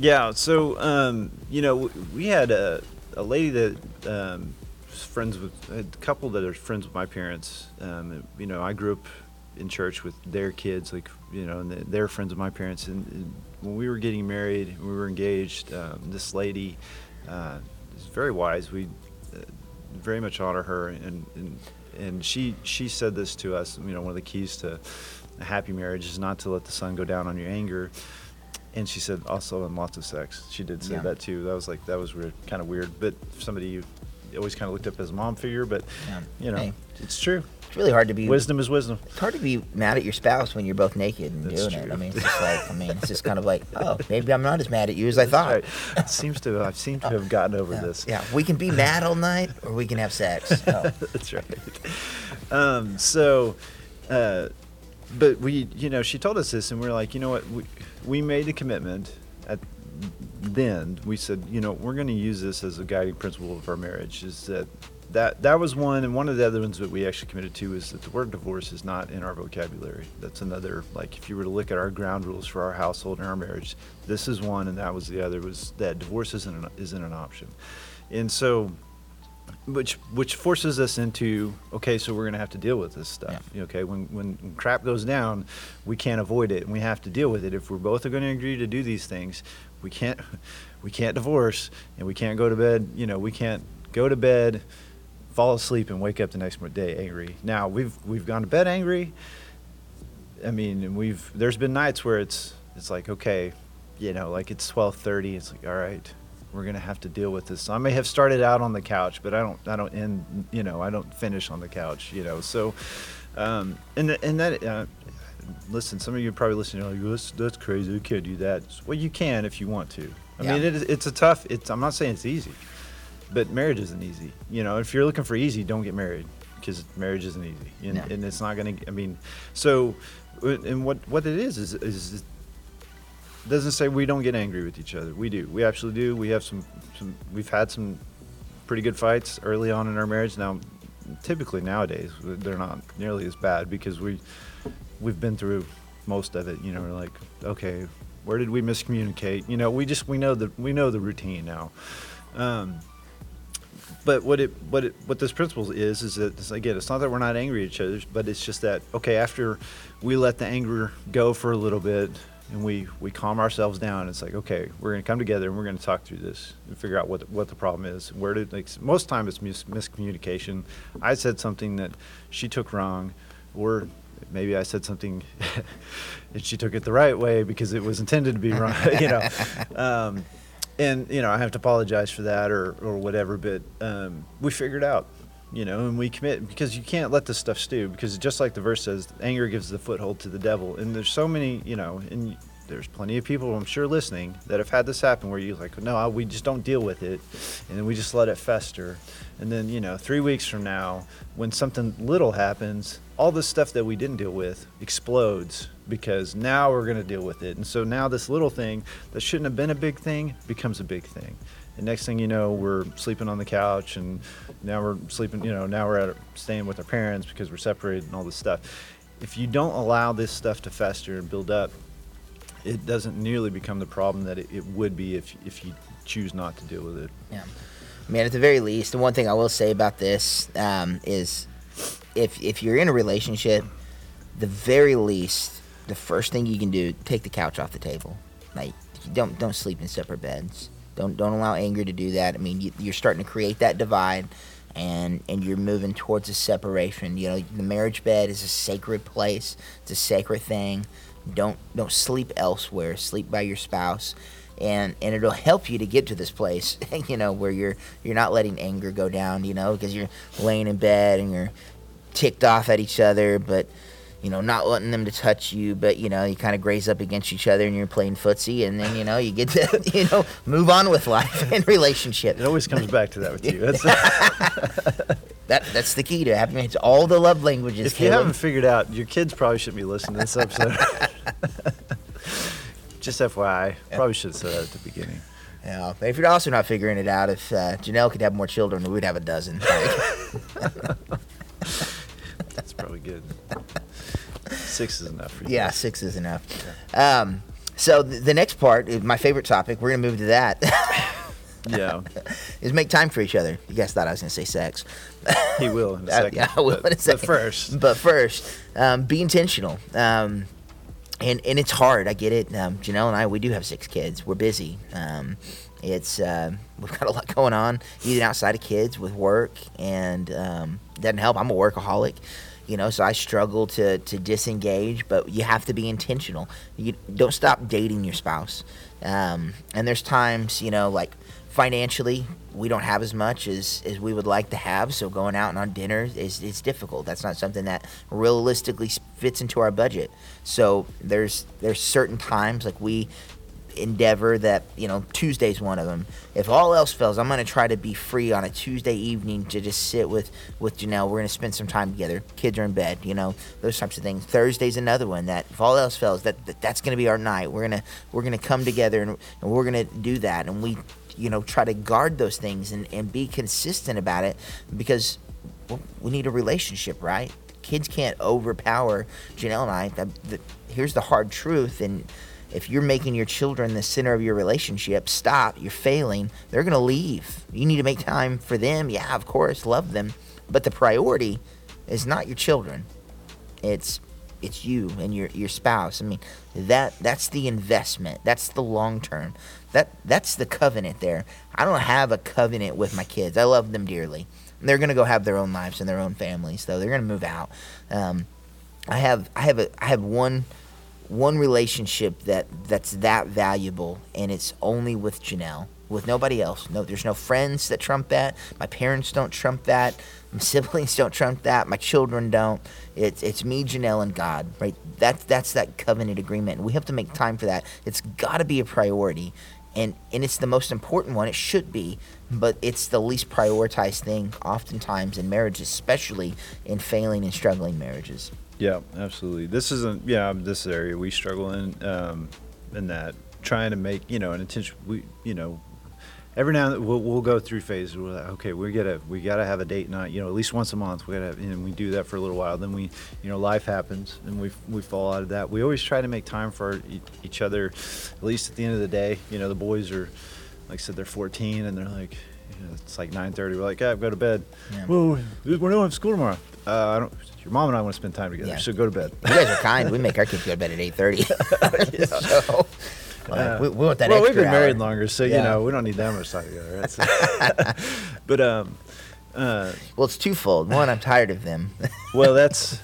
Yeah. So, um, you know, we had a, a lady that um, was friends with a couple that are friends with my parents. Um, you know, I grew up in church with their kids, like you know, and they're friends of my parents. And, and when we were getting married, we were engaged. Um, this lady uh, is very wise. We uh, very much honor her, and and and she she said this to us. You know, one of the keys to a happy marriage is not to let the sun go down on your anger. And she said also and lots of sex. She did say Yeah. that too. That was like that was weird, kind of weird. But somebody you always kind of looked up as a mom figure, but Yeah. you know, Hey. it's true. It's really hard to be Wisdom is wisdom. It's hard to be mad at your spouse when you're both naked and That's doing it. I mean, it's just like I mean, it's just kind of like, oh, maybe I'm not as mad at you as I thought. right. It seems to I've seemed to have gotten over Yeah, this. yeah, we can be mad all night, or we can have sex. Oh. That's right. Um, so, uh, but we, you know, she told us this, and we are like, you know what, we we made a commitment at then. We said, you know, we're going to use this as a guiding principle of our marriage. Is that that that was one, and one of the other ones that we actually committed to is that the word divorce is not in our vocabulary. That's another like if you were to look at our ground rules for our household and our marriage, this is one, and that was the other. Was that divorce isn't an, isn't an option, and so which which forces us into okay so we're going to have to deal with this stuff. Okay when, when when crap goes down we can't avoid it and we have to deal with it. If we're both going to agree to do these things we can't we can't divorce and we can't go to bed you know we can't go to bed fall asleep and wake up the next day angry. Now we've we've gone to bed angry. I mean we've there's been nights where it's it's like okay you know like it's 12:30 it's like all right we're gonna have to deal with this. I may have started out on the couch, but I don't, I don't end, you know, I don't finish on the couch, you know. So, um, and th- and that, uh, listen, some of you are probably listening, like, that's, that's crazy. You can't do that. Well, you can if you want to. I mean, Yeah. it is, it's a tough. It's. I'm not saying it's easy, but marriage isn't easy. You know, if you're looking for easy, don't get married because marriage isn't easy, and, No. and it's not gonna. I mean, so, and what what it is is is doesn't say we don't get angry with each other. We do. We actually do. We have some, some we've had some pretty good fights early on in our marriage. Now, typically nowadays they're not nearly as bad because we we've been through most of it. You know, we're like, okay, where did we miscommunicate? You know, we just we know the we know the routine now. Um, but what it what it what this principle is is that again it's not that we're not angry at each other but it's just that okay after we let the anger go for a little bit and we we calm ourselves down. It's like okay we're going to come together and we're going to talk through this and figure out what the, what the problem is. Where did like most time it's mis- miscommunication. I said something that she took wrong or maybe i said something and she took it the right way because it was intended to be wrong you know? Um, and you know I have to apologize for that or or whatever. But um, we figured out, you know, and we commit because you can't let this stuff stew because just like the verse says, anger gives the foothold to the devil. And there's so many, you know, and there's plenty of people I'm sure listening that have had this happen where you're like, no, we just don't deal with it, and then we just let it fester. And then you know, three weeks from now, when something little happens, all this stuff that we didn't deal with explodes because now we're going to deal with it. And so now this little thing that shouldn't have been a big thing becomes a big thing. And next thing you know, we're sleeping on the couch, and now we're sleeping. You know, now we're at staying with our parents because we're separated and all this stuff. If you don't allow this stuff to fester and build up, it doesn't nearly become the problem that it, it would be if if you choose not to deal with it. Yeah. I mean, at the very least, the one thing I will say about this um, is if if you're in a relationship, the very least, the first thing you can do, take the couch off the table. Like, don't don't sleep in separate beds. Don't don't allow anger to do that. I mean, you, you're starting to create that divide, and and you're moving towards a separation. You know, the marriage bed is a sacred place. It's a sacred thing. Don't don't sleep elsewhere. Sleep by your spouse and and it'll help you to get to this place you know where you're you're not letting anger go down you know because you're laying in bed and you're ticked off at each other but you know, not wanting them to touch you, but you know, you kind of graze up against each other and you're playing footsie, and then you know, you get to you know move on with life and relationship. It always comes back to that with you. That's, That that's the key to having it's all the love languages. if you Caleb. haven't figured out, your kids probably shouldn't be listening to this episode. Just FYI, probably should have said that at the beginning. Yeah, if you're also not figuring it out, if uh, Janelle could have more children, we'd have a dozen. That's probably good. Six is enough for you. yeah, six is enough. Um, so th- the next part, is my favorite topic, we're gonna move to that, Yeah, is make time for each other. You guys thought I was gonna say sex. he will in a Uh, second. yeah, I will but, in a but first, But first, um, be intentional. Um, and and it's hard. I get it. Um, Janelle and I, we do have six kids. We're busy. Um, it's uh, we've got a lot going on, even outside of kids with work, and um, doesn't help. I'm a workaholic, you know, so I struggle to to disengage. But you have to be intentional. You don't stop dating your spouse. Um, and there's times, you know, like financially we don't have as much as, as we would like to have so going out and on dinner is, is difficult that's not something that realistically fits into our budget so there's there's certain times like we endeavor that you know tuesday's one of them. If all else fails i'm to try to be free on a tuesday evening to just sit with with janelle. We're to spend some time together. Kids are in bed you know those types of things. Thursday's another one that if all else fails that, that that's to be our night. We're to we're to come together and, and we're to do that. And we you know try to guard those things and, and be consistent about it because we need a relationship right? Kids can't overpower janelle and i. That, that, here's the hard truth and if you're making your children the center of your relationship stop you're failing they're going to leave you need to make time for them yeah of course love them but the priority is not your children it's it's you and your your spouse. I mean, that that's the investment. That's the long term. That that's the covenant there. I don't have a covenant with my kids. I love them dearly. They're gonna go have their own lives and their own families, though. They're gonna move out. Um, I have I have a I have one one relationship that that's that valuable, and it's only with Janelle, with nobody else. No, there's no friends that trump that. My parents don't trump that. My siblings don't trump that. My children don't. It's it's me, Janelle, and God. Right? That's that's that covenant agreement, we have to make time for that. It's got to be a priority, and and it's the most important one. It should be, but it's the least prioritized thing, oftentimes in marriage, especially in failing and struggling marriages. Yeah, absolutely. This isn't yeah this area we struggle in um, in that trying to make you know an intention. We you know every now and then we'll, we'll go through phases. We're like, okay, we gotta we gotta have a date night. You know, at least once a month. We gotta have, and we do that for a little while. Then we you know life happens and we we fall out of that. We always try to make time for each other. At least at the end of the day, you know, the boys are like I said they're 14 and they're like. You know, it's like 9:30. We're like, yeah, go to bed. Yeah. Well, we don't have school tomorrow. Uh, I don't. Your mom and I want to spend time together, Yeah. so go to bed. You guys are kind. We make our kids go to bed at eight thirty. so Uh, we, we want that well, extra we've been married longer, so Yeah. you know we don't need that much time together. But um, uh, Well, it's twofold. One, I'm tired of them. well, that's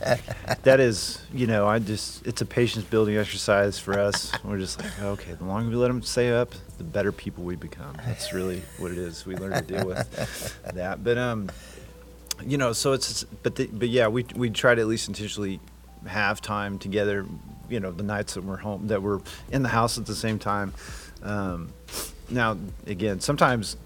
that is you know I just it's a patience building exercise for us. We're just like okay, the longer we let them stay up, the better people we become. That's really what it is. We learn to deal with that. But um, you know, so it's but the, but yeah, we we try to at least intentionally have time together. You know, the nights that we're home, that we're in the house at the same time. Um, now, again, sometimes,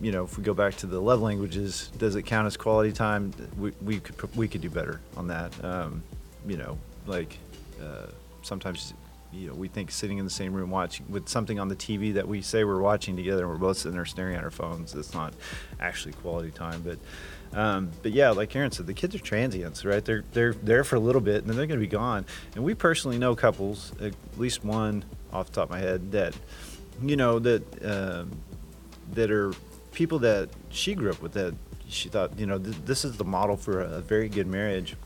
you know, if we go back to the love languages, does it count as quality time? We, we could we could do better on that. Um, you know, like uh, sometimes. You know, we think sitting in the same room watching with something on the TV that we say we're watching together, and we're both sitting there staring at our phones. It's not actually quality time, but um, but yeah, like Aaron said, the kids are transients, right? They're they're there for a little bit, and then they're going to be gone. And we personally know couples, at least one off the top of my head, that you know that um, that are people that she grew up with. That she thought, you know, th- this is the model for a, a very good marriage.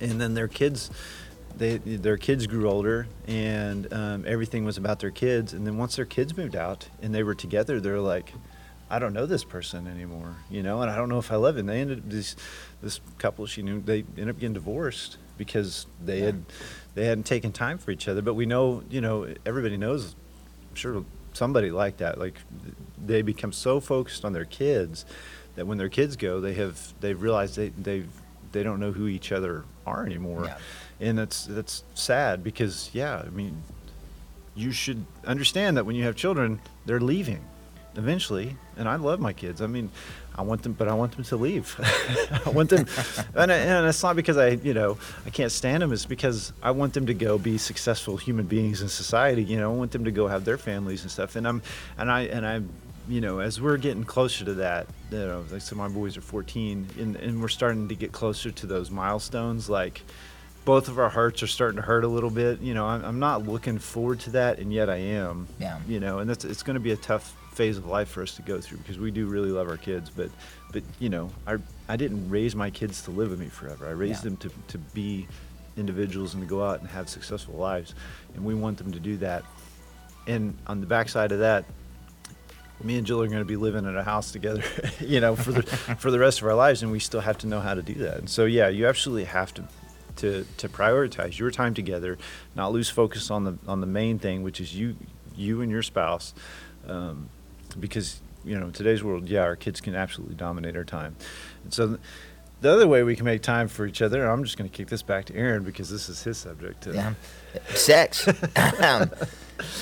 And then their kids, they their kids grew older, and um, everything was about their kids. And then once their kids moved out and they were together, they're like. I don't know this person anymore, you know, and I don't know if I love him. They ended up this this couple she knew they ended up getting divorced because they had they hadn't taken time for each other. But we know, you know, everybody knows. I'm sure somebody like that. Like they become so focused on their kids that when their kids go, they have they've realized they they've they don't know who each other are anymore, Yeah. and that's that's sad because yeah, I mean, you should understand that when you have children, they're leaving eventually, and I love my kids. I mean, I want them, but I want them to leave. I want them, and, I, and it's not because I, you know, I can't stand them. It's because I want them to go be successful human beings in society. You know, I want them to go have their families and stuff. And I'm, and I, and I'm, you know, as we're getting closer to that, you know, like so my boys are 14, and, and we're starting to get closer to those milestones, like. Both of our hearts are starting to hurt a little bit. You know, I'm, I'm not looking forward to that, and yet I am. Yeah. You know, and that's it's going to be a tough phase of life for us to go through because we do really love our kids, but but you know, I I didn't raise my kids to live with me forever. I raised Yeah. them to to be individuals and to go out and have successful lives, and we want them to do that. And on the backside of that, me and Jill are going to be living in a house together, you know, for the for the rest of our lives, and we still have to know how to do that. And so, yeah, you absolutely have to to to prioritize your time together, not lose focus on the on the main thing, which is you you and your spouse, um, because you know in today's world, yeah, our kids can absolutely dominate our time. And so. The other way we can make time for each other, I'm just going to kick this back to Aaron because this is his subject. uh, Yeah. Sex. um,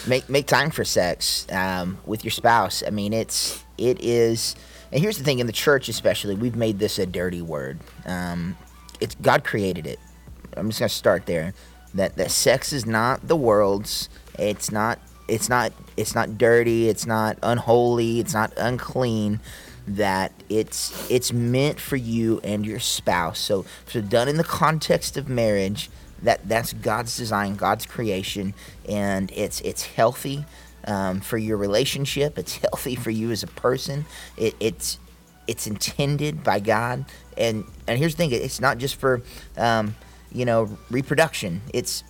make make time for sex um, with your spouse. I mean, it's it is. And here's the thing: in the church, especially, we've made this a dirty word. Um, it's God created it. I'm just gonna start there. That that sex is not the world's. It's not. It's not. It's not dirty. It's not unholy. It's not unclean. That it's it's meant for you and your spouse. So so done in the context of marriage. That that's God's design, God's creation, and it's it's healthy um, for your relationship. It's healthy for you as a person. It, it's it's intended by God, and and here's the thing: it's not just for um, you know reproduction. It's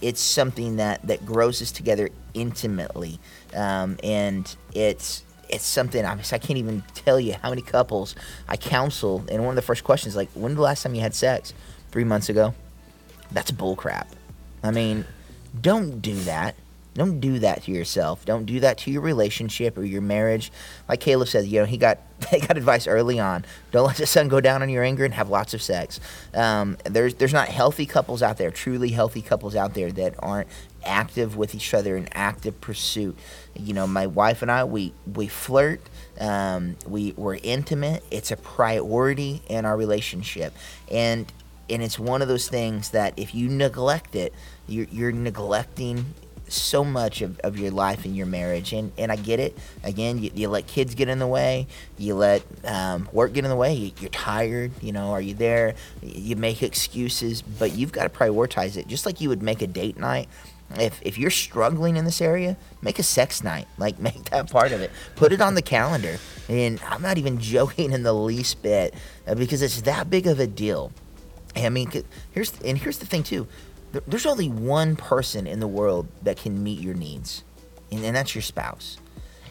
it's something that that grows us together intimately, um, and it's it's something I, I can't even tell you how many couples I counsel. And one of the first questions like, "When the last time you had sex? Three months ago." That's bullcrap. I mean, don't do that. Don't do that to yourself. Don't do that to your relationship or your marriage. Like Caleb said, you know, he got he got advice early on. Don't let the sun go down on your anger and have lots of sex. Um, there's there's not healthy couples out there, truly healthy couples out there that aren't active with each other in active pursuit. You know, my wife and I, we we flirt. Um, we we're intimate. It's a priority in our relationship, and and it's one of those things that if you neglect it, you're, you're neglecting so much of, of your life and your marriage. And, and I get it. Again, you, you let kids get in the way, you let um, work get in the way. You, you're tired, you know, are you there? You make excuses, but you've got to prioritize it. Just like you would make a date night. If, if you're struggling in this area, make a sex night. Like, make that part of it. Put it on the calendar. And I'm not even joking in the least bit uh, because it's that big of a deal. I mean, here's and here's the thing too. There's only one person in the world that can meet your needs, and, and that's your spouse.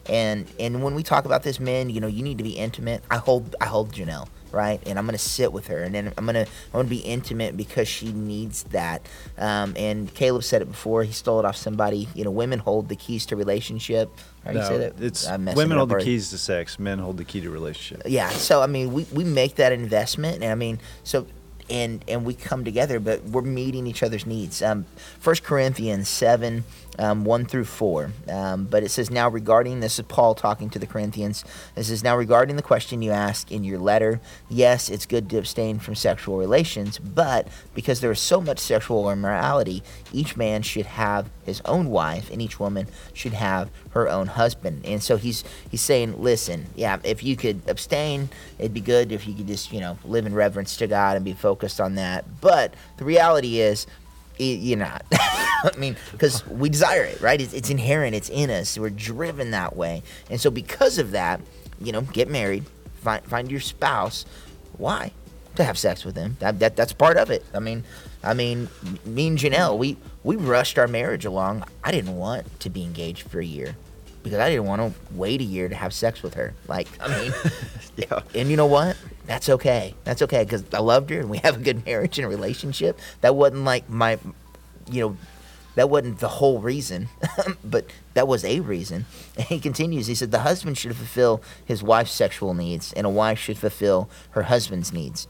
And and when we talk about this, men, you know, you need to be intimate. I hold I hold Janelle right, and I'm gonna sit with her, and then I'm gonna I'm gonna be intimate because she needs that. Um, and Caleb said it before. He stole it off somebody. You know, women hold the keys to relationship. How do you say No, that? it's women it hold the keys to sex, men hold the key to relationship. Yeah. So I mean, we, we make that investment, and I mean, so and and we come together, but we're meeting each other's needs. Um, First Corinthians seven. Um, 1 through 4. Um, but it says, Now regarding, this is Paul talking to the Corinthians. It says, Now regarding the question you ask in your letter, yes, it's good to abstain from sexual relations, but because there is so much sexual immorality, each man should have his own wife, and each woman should have her own husband. And so he's he's saying, listen, yeah, if you could abstain, it'd be good if you could just you know live in reverence to God and be focused on that. But the reality is, you're not. I mean, because we desire it, right? It's, it's inherent. It's in us. We're driven that way, and so because of that, you know, get married, find find your spouse. Why? To have sex with them. That, that that's part of it. I mean, I mean, me and Janelle, we we rushed our marriage along. I didn't want to be engaged for a year because I didn't want to wait a year to have sex with her. Like, I mean, Yeah. and you know what? That's okay. That's okay because I loved her and we have a good marriage and a relationship. That wasn't like my, you know, that wasn't the whole reason, but that was a reason. And he continues. He said the husband should fulfill his wife's sexual needs, and a wife should fulfill her husband's needs.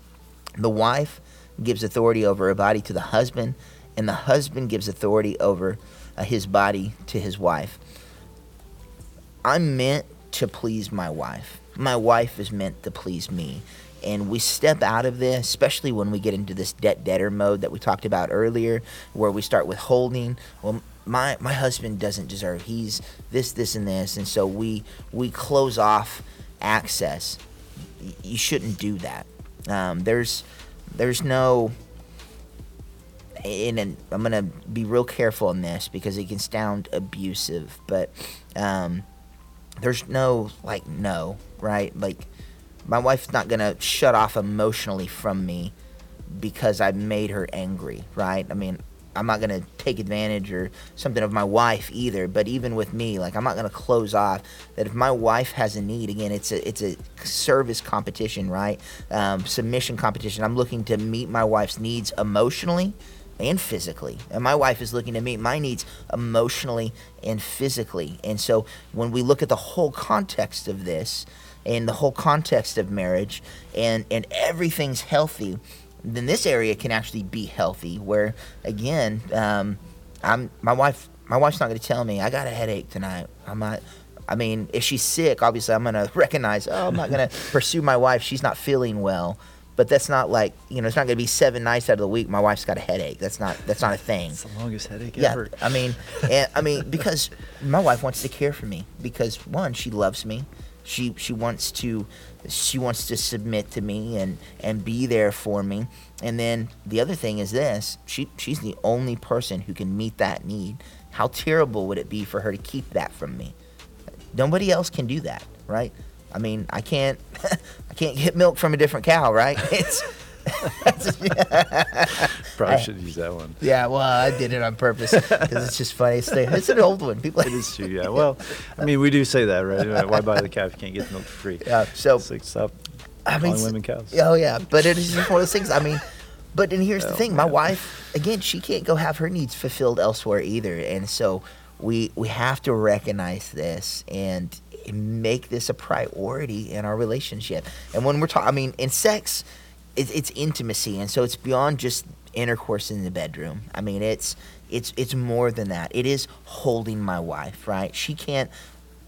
The wife gives authority over her body to the husband, and the husband gives authority over uh, his body to his wife. I'm meant to please my wife. My wife is meant to please me. And we step out of this, especially when we get into this debt debtor mode that we talked about earlier, where we start withholding. Well, my my husband doesn't deserve. He's this, this, and this, and so we we close off access. You shouldn't do that. Um, there's there's no and, I'm gonna be real careful in this because it can sound abusive, but um, there's no like no right like my wife's not gonna shut off emotionally from me because I made her angry, right? I mean, I'm not gonna take advantage or something of my wife either. But even with me, like I'm not gonna close off that if my wife has a need. Again, it's a it's a service competition, right? Um, submission competition. I'm looking to meet my wife's needs emotionally and physically. And my wife is looking to meet my needs emotionally and physically. And so when we look at the whole context of this and the whole context of marriage and and everything's healthy then this area can actually be healthy. Where again, um, I'm my wife. My wife's not going to tell me I got a headache tonight. I'm not. I mean, if she's sick, obviously I'm going to recognize. Oh, I'm not going to pursue my wife. She's not feeling well. But that's not like you know. It's not going to be seven nights out of the week. My wife's got a headache. That's not. That's not a thing. It's the longest headache yeah, ever. I mean, and, I mean because my wife wants to care for me because one, she loves me. She she wants to she wants to submit to me and and be there for me. And then the other thing is this: she she's the only person who can meet that need. How terrible would it be for her to keep that from me? Nobody else can do that, right? I mean, I can't I can't get milk from a different cow, right? It's Probably should use that one. Yeah, well, I did it on purpose because it's just funny. It's, it's an old one. People. It is true. Yeah. Well, I mean, we do say that, right? Why buy the cow if you can't get the milk for free? Yeah. So It's like stop I mean, women cows. Oh yeah, but it is just one of those things. I mean, but and here's the Oh, thing: my man. wife, again, she can't go have her needs fulfilled elsewhere either, and so we we have to recognize this and make this a priority in our relationship. And when we're talking, I mean, in sex, it's, it's intimacy, and so it's beyond just intercourse in the bedroom. I mean, it's it's it's more than that. It is holding my wife, right? She can't.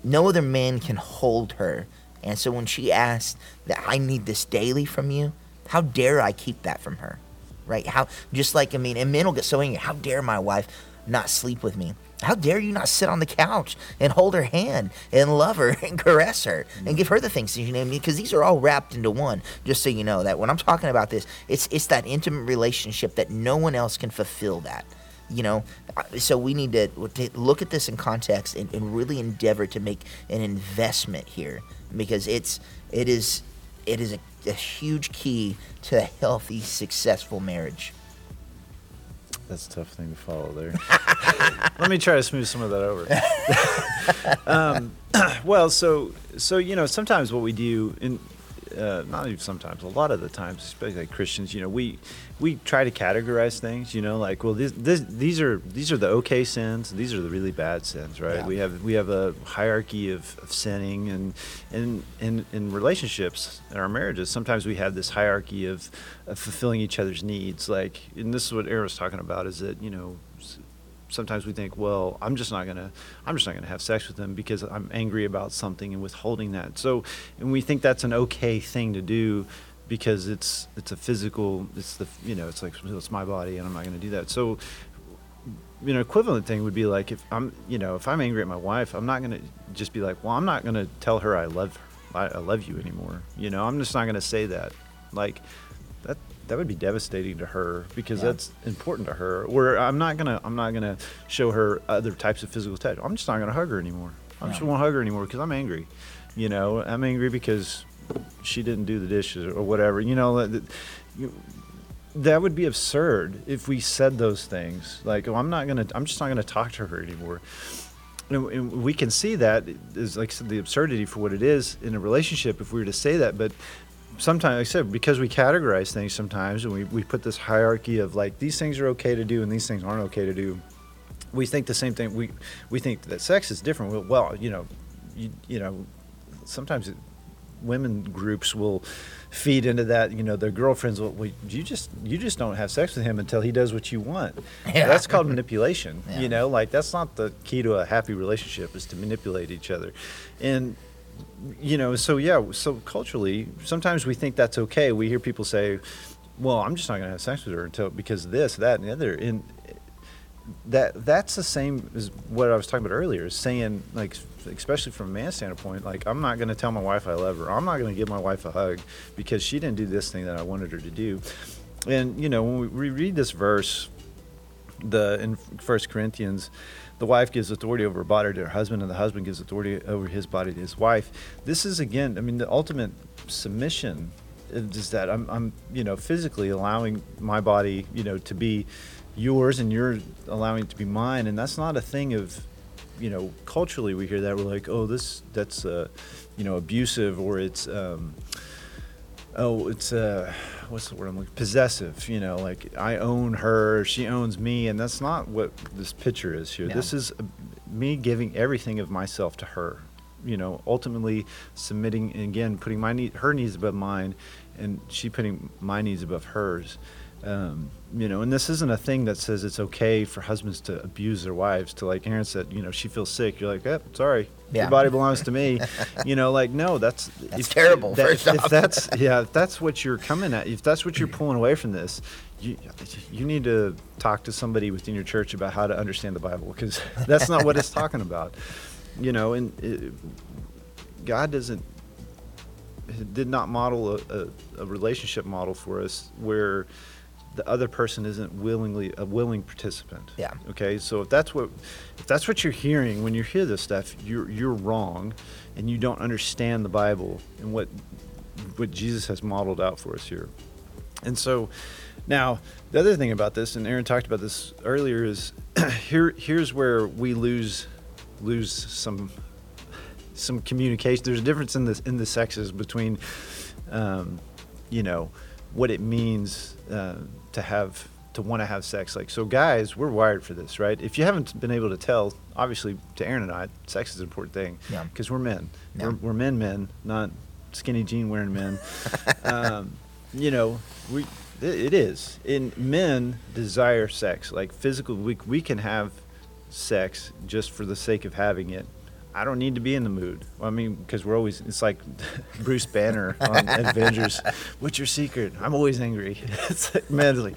No other man can hold her. And so when she asked that I need this daily from you, how dare I keep that from her? Right? How just like I mean, and men will get so angry, how dare my wife not sleep with me? How dare you not sit on the couch and hold her hand and love her and caress her and give her the things that you need? Because these are all wrapped into one. Just so you know that when I'm talking about this, it's it's that intimate relationship that no one else can fulfill that you know uh, so we need to, to look at this in context and, and really endeavor to make an investment here because it's it is it is a, a huge key to a healthy successful marriage That's a tough thing to follow there. Let me try to smooth some of that over. um, well, so so you know, sometimes what we do in uh, not even sometimes, a lot of the times, especially like Christians, you know, we we try to categorize things. You know, like well, this, this, these are these are the okay sins, these are the really bad sins, right? Yeah. We have we have a hierarchy of, of sinning, and and in in relationships, in our marriages, sometimes we have this hierarchy of, of fulfilling each other's needs. Like, and this is what Aaron was talking about, is that you know. Sometimes we think, well, I'm just not gonna, I'm just not gonna have sex with them because I'm angry about something and withholding that. So, and we think that's an okay thing to do because it's it's a physical, it's the, you know, it's like it's my body and I'm not gonna do that. So, you know, equivalent thing would be like if I'm, you know, if I'm angry at my wife, I'm not gonna just be like, well, I'm not gonna tell her I love her, I, I love you anymore. You know, I'm just not gonna say that. Like that that would be devastating to her because Yeah. that's important to her. Where I'm not gonna I'm not gonna show her other types of physical touch. I'm just not gonna hug her anymore. I just won't hug her anymore because I'm angry. You know, I'm angry because she didn't do the dishes or whatever. You know, that, that would be absurd if we said those things. Like, oh, I'm not gonna, I'm just not gonna talk to her anymore. And, we can see that is like the absurdity for what it is in a relationship if we were to say that. But sometimes, like I said, because we categorize things sometimes, and we, we put this hierarchy of like these things are okay to do and these things aren't okay to do. We think the same thing. We we think that sex is different. Well, well you know, you, you know, sometimes it, women groups will feed into that. You know, their girlfriends will, well, you just you just don't have sex with him until he does what you want. Yeah. That's called manipulation. Yeah. You know, like that's not the key to a happy relationship is to manipulate each other, and you know, so yeah, so culturally, sometimes we think that's okay. We hear people say, "Well, I'm just not going to have sex with her until because this, that, and the other." And that that's the same as what I was talking about earlier. Is saying like, especially from a man's standpoint, like I'm not going to tell my wife I love her. I'm not going to give my wife a hug because she didn't do this thing that I wanted her to do. And you know, when we, we read this verse, the in First Corinthians, the wife gives authority over her body to her husband, and the husband gives authority over his body to his wife. This is again, I mean, the ultimate submission is that I'm, I'm, you know, physically allowing my body, you know, to be yours, and you're allowing it to be mine, and that's not a thing of, you know, culturally we hear that we're like, oh, this that's, uh, you know, abusive or it's. Um, oh, it's uh, what's the word I'm looking? Possessive. You know, like I own her, she owns me, and that's not what this picture is here. This is uh, me giving everything of myself to her. You know, ultimately submitting and again, putting my need, her needs above mine, and she putting my needs above hers. Um, you know, and this isn't a thing that says it's okay for husbands to abuse their wives. To like Aaron said, you know, she feels sick. You're like, eh, sorry, Yeah. your body belongs to me. you know, like no, that's That's terrible, first if off. that's yeah, if that's what you're coming at, if that's what you're pulling away from this, you you need to talk to somebody within your church about how to understand the Bible because that's not what it's talking about. You know, and it, God doesn't did not model a, a, a relationship model for us where the other person isn't willingly a willing participant. Yeah. Okay. So if that's what if that's what you're hearing when you hear this stuff, you're you're wrong, and you don't understand the Bible and what what Jesus has modeled out for us here. And so now the other thing about this, and Aaron talked about this earlier, is here here's where we lose lose some some communication. There's a difference in the in the sexes between, um, you know, what it means uh, to have to want to have sex. Like so, guys, we're wired for this, right? If you haven't been able to tell, obviously, to Aaron and I, sex is an important thing Yeah. because we're men. Yeah. We're, we're men, men, not skinny jean wearing men. um, you know, we it, it is. In men desire sex, like physical. We we can have sex just for the sake of having it. I don't need to be in the mood. I mean, because we're always, it's like Bruce Banner on Avengers. What's your secret? I'm always angry. it's like mentally.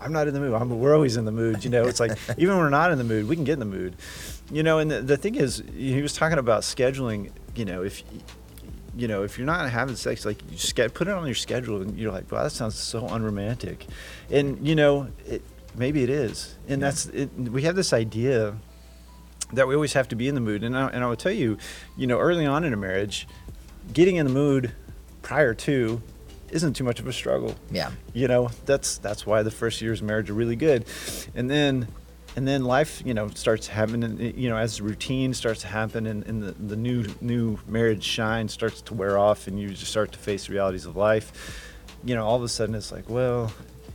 I'm not in the mood. I'm, we're always in the mood. You know, it's like even when we're not in the mood, we can get in the mood. You know, and the, the thing is, he was talking about scheduling. You know, if you know, if you're not having sex, like you just get, put it on your schedule, and you're like, wow, that sounds so unromantic, and you know, it, maybe it is, and that's it, we have this idea that we always have to be in the mood, and I, and I would tell you, you know, early on in a marriage, getting in the mood prior to isn't too much of a struggle. Yeah. You know, that's that's why the first years of marriage are really good, and then and then life, you know, starts happening. You know, as routine starts to happen, and, and the, the new new marriage shine starts to wear off, and you just start to face the realities of life. You know, all of a sudden it's like, well,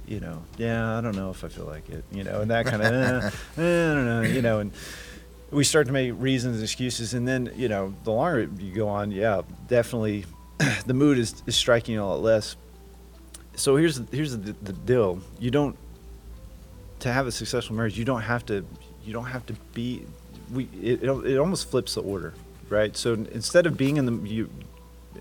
you know, yeah, I don't know if I feel like it. You know, and that kind of, eh, eh, I don't know. You know, and we start to make reasons and excuses, and then you know, the longer you go on, yeah, definitely, the mood is, is striking a lot less. So here's here's the, the deal: you don't to have a successful marriage, you don't have to you don't have to be we it, it, it almost flips the order, right? So instead of being in the you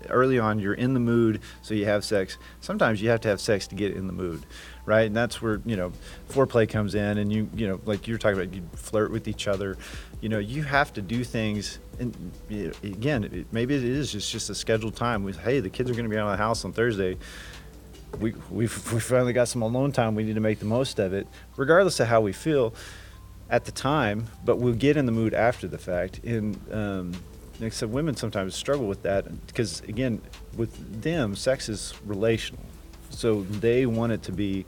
early on you're in the mood so you have sex. Sometimes you have to have sex to get in the mood right? And that's where you know foreplay comes in and you you know like you're talking about you flirt with each other. You know you have to do things and again it, maybe it is just just a scheduled time. With hey the kids are going to be out of the house on thursday. We we've, we finally got some alone time. We need to make the most of it regardless of how we feel at the time but we'll get in the mood after the fact. And um, said, women sometimes struggle with that because again, with them, sex is relational, so they want it to be,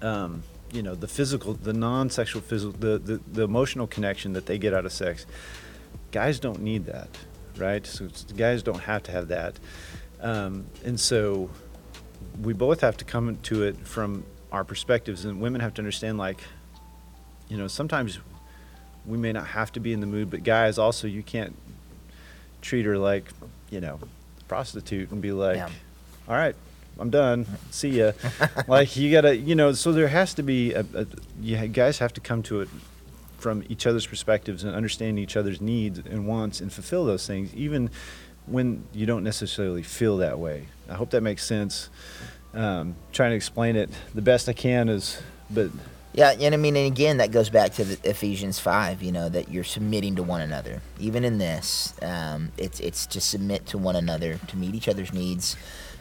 um, you know, the physical, the non-sexual, physical, the, the the emotional connection that they get out of sex. Guys don't need that, right? So guys don't have to have that, um, and so we both have to come to it from our perspectives, and women have to understand, like, you know, sometimes we may not have to be in the mood, but guys also you can't treat her like you know, prostitute and be like, Yeah. all right, I'm done. See ya. like you gotta, you know, so there has to be a, a you guys have to come to it from each other's perspectives and understand each other's needs and wants and fulfill those things, even when you don't necessarily feel that way. I hope that makes sense. Um, trying to explain it the best I can is, but Yeah, and I mean, and again, that goes back to Ephesians five. You know that you're submitting to one another. Even in this, um, it's it's to submit to one another to meet each other's needs,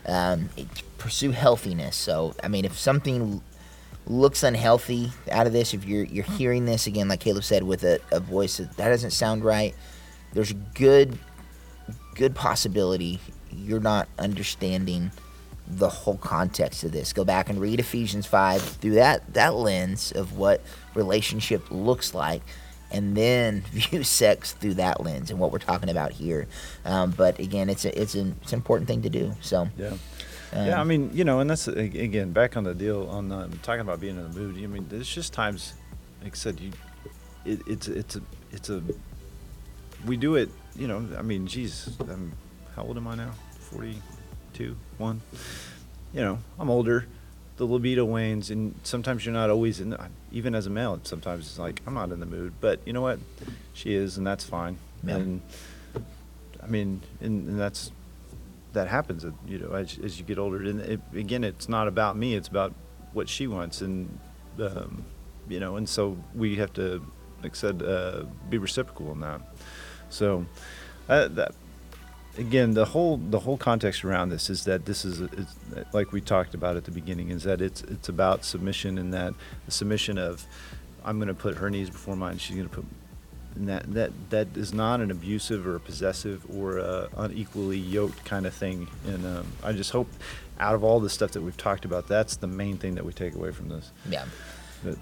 um, pursue healthiness. So, I mean, if something looks unhealthy out of this, if you're you're hearing this again, like Caleb said, with a, a voice that, that doesn't sound right, there's a good good possibility you're not understanding the whole context of this. Go back and read Ephesians 5 through that that lens of what relationship looks like and then view sex through that lens and what we're talking about here. Um, but again, it's a, it's an it's an important thing to do. So yeah. um, yeah, I mean, you know, and that's again back on the deal on um, talking about being in the mood. I mean, there's just times, like I said, you, it, it's it's a it's a we do it. You know, I mean, geez, I'm, how old am I now? Forty-two, one. You know, I'm older. The libido wanes, and sometimes you're not always in. The, even as a male, sometimes it's like I'm not in the mood. But you know what? She is, and that's fine. Yeah. And I mean, and, and that's that happens, uh, you know, as, as you get older. And it, again, it's not about me; it's about what she wants, and um, you know, and so we have to, like I said, uh, be reciprocal in that. So uh, that again, the whole the whole context around this is that this is, like we talked about at the beginning, is that it's it's about submission, and that the submission of I'm going to put her needs before mine. She's going to put and that that that is not an abusive or a possessive or a unequally yoked kind of thing. And um, I just hope, out of all the stuff that we've talked about, that's the main thing that we take away from this. yeah. But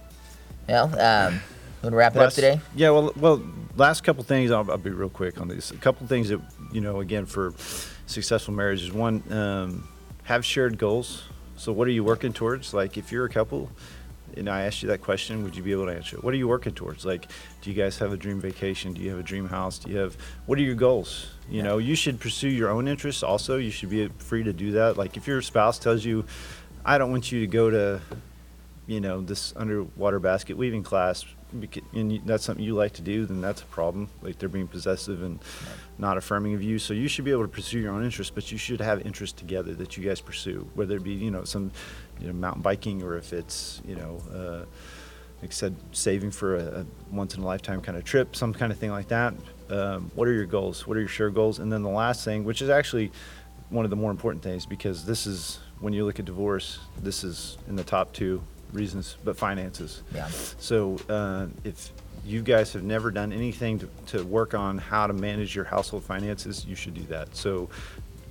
Well, um, want to wrap it up today? Yeah. Well, well, last couple things. I'll, I'll be real quick on these. A couple things that you know, again, for successful marriages. One, um, have shared goals. So, what are you working towards? Like, if you're a couple, and I asked you that question, would you be able to answer it? What are you working towards? Like, do you guys have a dream vacation? Do you have a dream house? Do you have, what are your goals? You Yeah. know, you should pursue your own interests also. You should be free to do that. Like, if your spouse tells you, I don't want you to go to, you know, this underwater basket weaving class, beca- and you, that's something you like to do, then that's a problem. Like, they're being possessive and not affirming of you. So you should be able to pursue your own interests, but you should have interests together that you guys pursue, whether it be, you know, some, you know, mountain biking or if it's, you know, uh, like I said, saving for a, a once in a lifetime kind of trip, some kind of thing like that. Um, what are your goals? What are your sure goals? And then the last thing, which is actually one of the more important things, because this is when you look at divorce, this is in the top two reasons, but finances. Yeah. So uh, if you guys have never done anything to, to work on how to manage your household finances, you should do that. So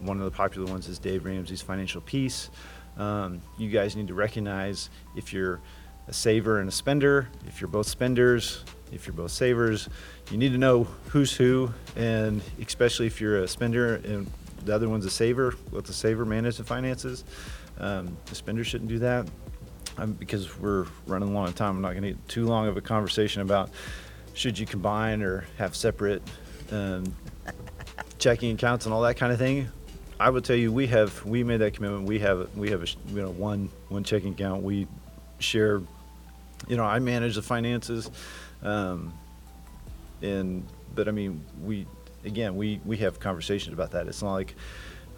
one of the popular ones is Dave Ramsey's Financial Peace. Um, you guys need to recognize if you're a saver and a spender, if you're both spenders, if you're both savers, you need to know who's who, and especially if you're a spender and the other one's a saver, let the saver manage the finances. Um, the spender shouldn't do that um, because we're running low on time. I'm not going to get too long of a conversation about should you combine or have separate um, checking accounts and all that kind of thing. I would tell you, we have we made that commitment. We have we have a you know one one checking account. We share. You know, I manage the finances, um, and but I mean, we again we we have conversations about that. It's not like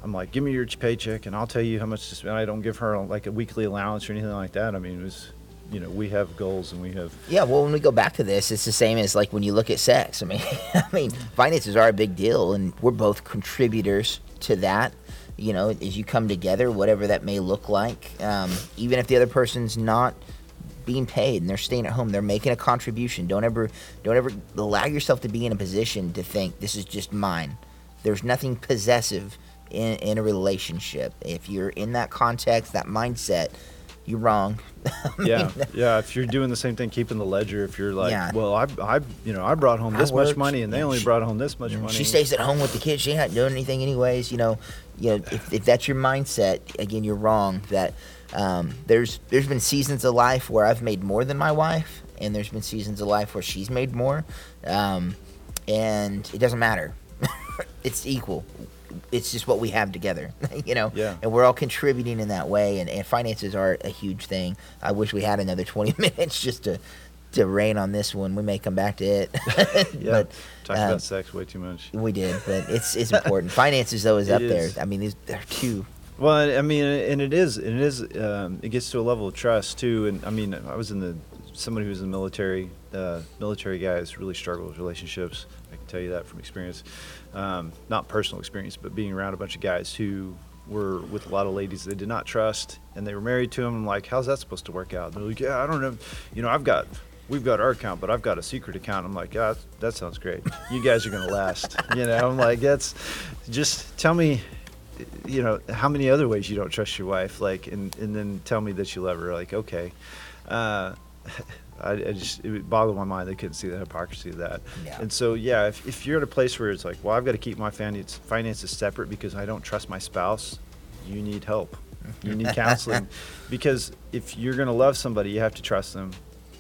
I'm like, give me your paycheck and I'll tell you how much to spend. I don't give her like a weekly allowance or anything like that. I mean, it was, you know, we have goals and we have. Yeah, well, when we go back to this, it's the same as like when you look at sex. I mean, I mean, finances are a big deal, and we're both contributors to that. You know, as you come together, whatever that may look like, um, even if the other person's not being paid and they're staying at home, they're making a contribution. Don't ever, don't ever allow yourself to be in a position to think this is just mine. There's nothing possessive in, in a relationship. If you're in that context, that mindset, you're wrong. Yeah, mean, yeah. If you're doing the same thing, keeping the ledger. If you're like, Yeah. well, I, I, you know, I brought home this much money, and they and only she- brought home this much money. She stays at home with the kids. She ain't doing anything anyways. You know, you know, if, if that's your mindset, again, you're wrong. That um, there's there's been seasons of life where I've made more than my wife, and there's been seasons of life where she's made more, um, and it doesn't matter. it's equal. It's just what we have together, you know. Yeah. And we're all contributing in that way, and, and finances are a huge thing. I wish we had another twenty minutes just to to rain on this one. We may come back to it. Yeah, but talked um, about sex way too much. we did, but it's it's important. Finances though is It up is. there. I mean, these they're two. Well, I mean, and it is, and it is. um, it gets to a level of trust too. And I mean, I was in the somebody who was in the military. Military guys really struggle with relationships. I can tell you that from experience, um, not personal experience, but being around a bunch of guys who were with a lot of ladies they did not trust, and they were married to them. I'm like, how's that supposed to work out? And they're like, yeah, I don't know. You know, I've got. We've got our account, but I've got a secret account. I'm like, yeah, that sounds great. You guys are gonna last. You know, I'm like, that's just tell me you know how many other ways you don't trust your wife like and, and then tell me that you love her like okay uh, I, I just it would boggle my mind. They couldn't see the hypocrisy of that. Yeah. and so yeah if, if you're at a place where it's like well i've got to keep my finance, finances separate because i don't trust my spouse you need help. You need counseling. Because if you're going to love somebody you have to trust them.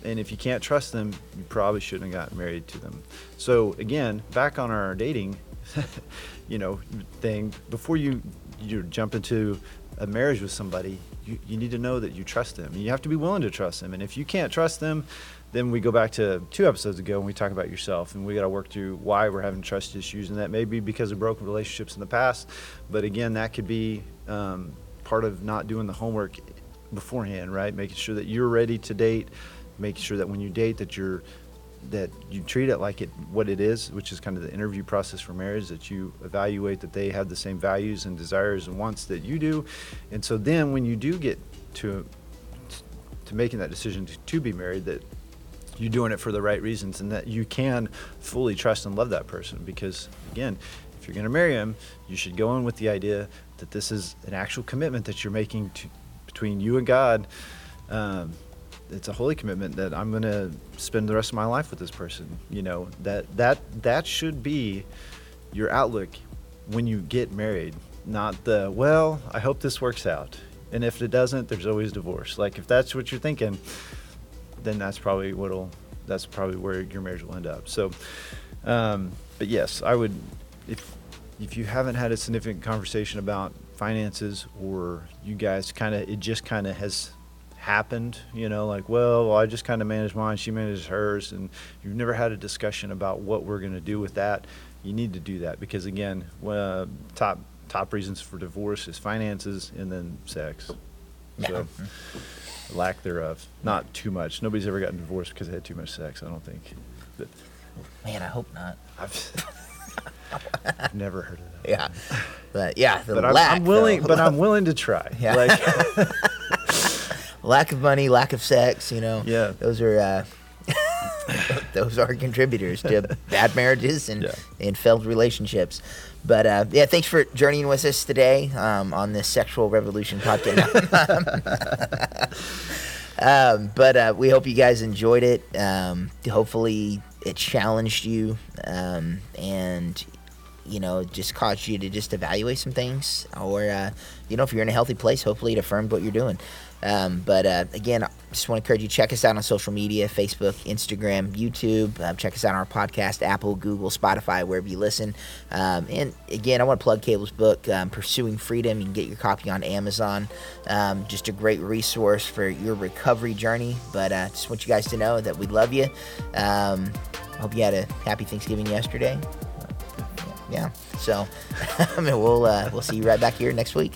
And if you can't trust them you probably shouldn't have gotten married to them. So again back on our dating you know thing before you you jump into a marriage with somebody you, you need to know that you trust them you have to be willing to trust them and if you can't trust them then we go back to two episodes ago and we talk about yourself and we got to work through why we're having trust issues and that may be because of broken relationships in the past but again that could be um, part of not doing the homework beforehand right? Making sure that you're ready to date making sure that when you date that you're that you treat it like it what it is, which is kind of the interview process for marriage. That you evaluate that they have the same values and desires and wants that you do, and so then when you do get to to making that decision to, to be married, that you're doing it for the right reasons and that you can fully trust and love that person. Because again, if you're going to marry him, you should go in with the idea that this is an actual commitment that you're making to, between you and God. Um, it's a holy commitment that I'm going to spend the rest of my life with this person. You know that that that should be your outlook when you get married, not the well. I hope this works out, and if it doesn't, there's always divorce. Like if that's what you're thinking, then that's probably what'll that's probably where your marriage will end up. So, um, but yes, I would if if you haven't had a significant conversation about finances or you guys kind of it just kind of has happened you know like well i just kind of manage mine she manages hers and you've never had a discussion about what we're going to do with that you need to do that because again uh, top top reasons for divorce is finances and then sex so lack thereof not too much nobody's ever gotten divorced because they had too much sex i don't think but Man, I hope not. i've I've never heard of that Yeah, but yeah, the but I'm. I'm willing though. but i'm willing to try Yeah. like lack of money, lack of sex. You know. Yeah. Those are. Uh, those are contributors to bad marriages and, Yeah. and failed relationships. But uh, yeah, thanks for journeying with us today um, on this sexual revolution podcast. um, but uh, we hope you guys enjoyed it. Um, hopefully, it challenged you um, and you know just caused you to just evaluate some things, or uh, you know if you're in a healthy place, hopefully it affirmed what you're doing. Um, but uh, again, I just want to encourage you check us out on social media: Facebook, Instagram, YouTube. Um, check us out on our podcast: Apple, Google, Spotify, wherever you listen. Um, and again, I want to plug Caleb's book, um, "Pursuing Freedom." You can get your copy on Amazon. Um, just a great resource for your recovery journey. But uh, just want you guys to know that we love you. Um, hope you had a happy Thanksgiving yesterday. Yeah. So, I mean, we'll uh, we'll see you right back here next week.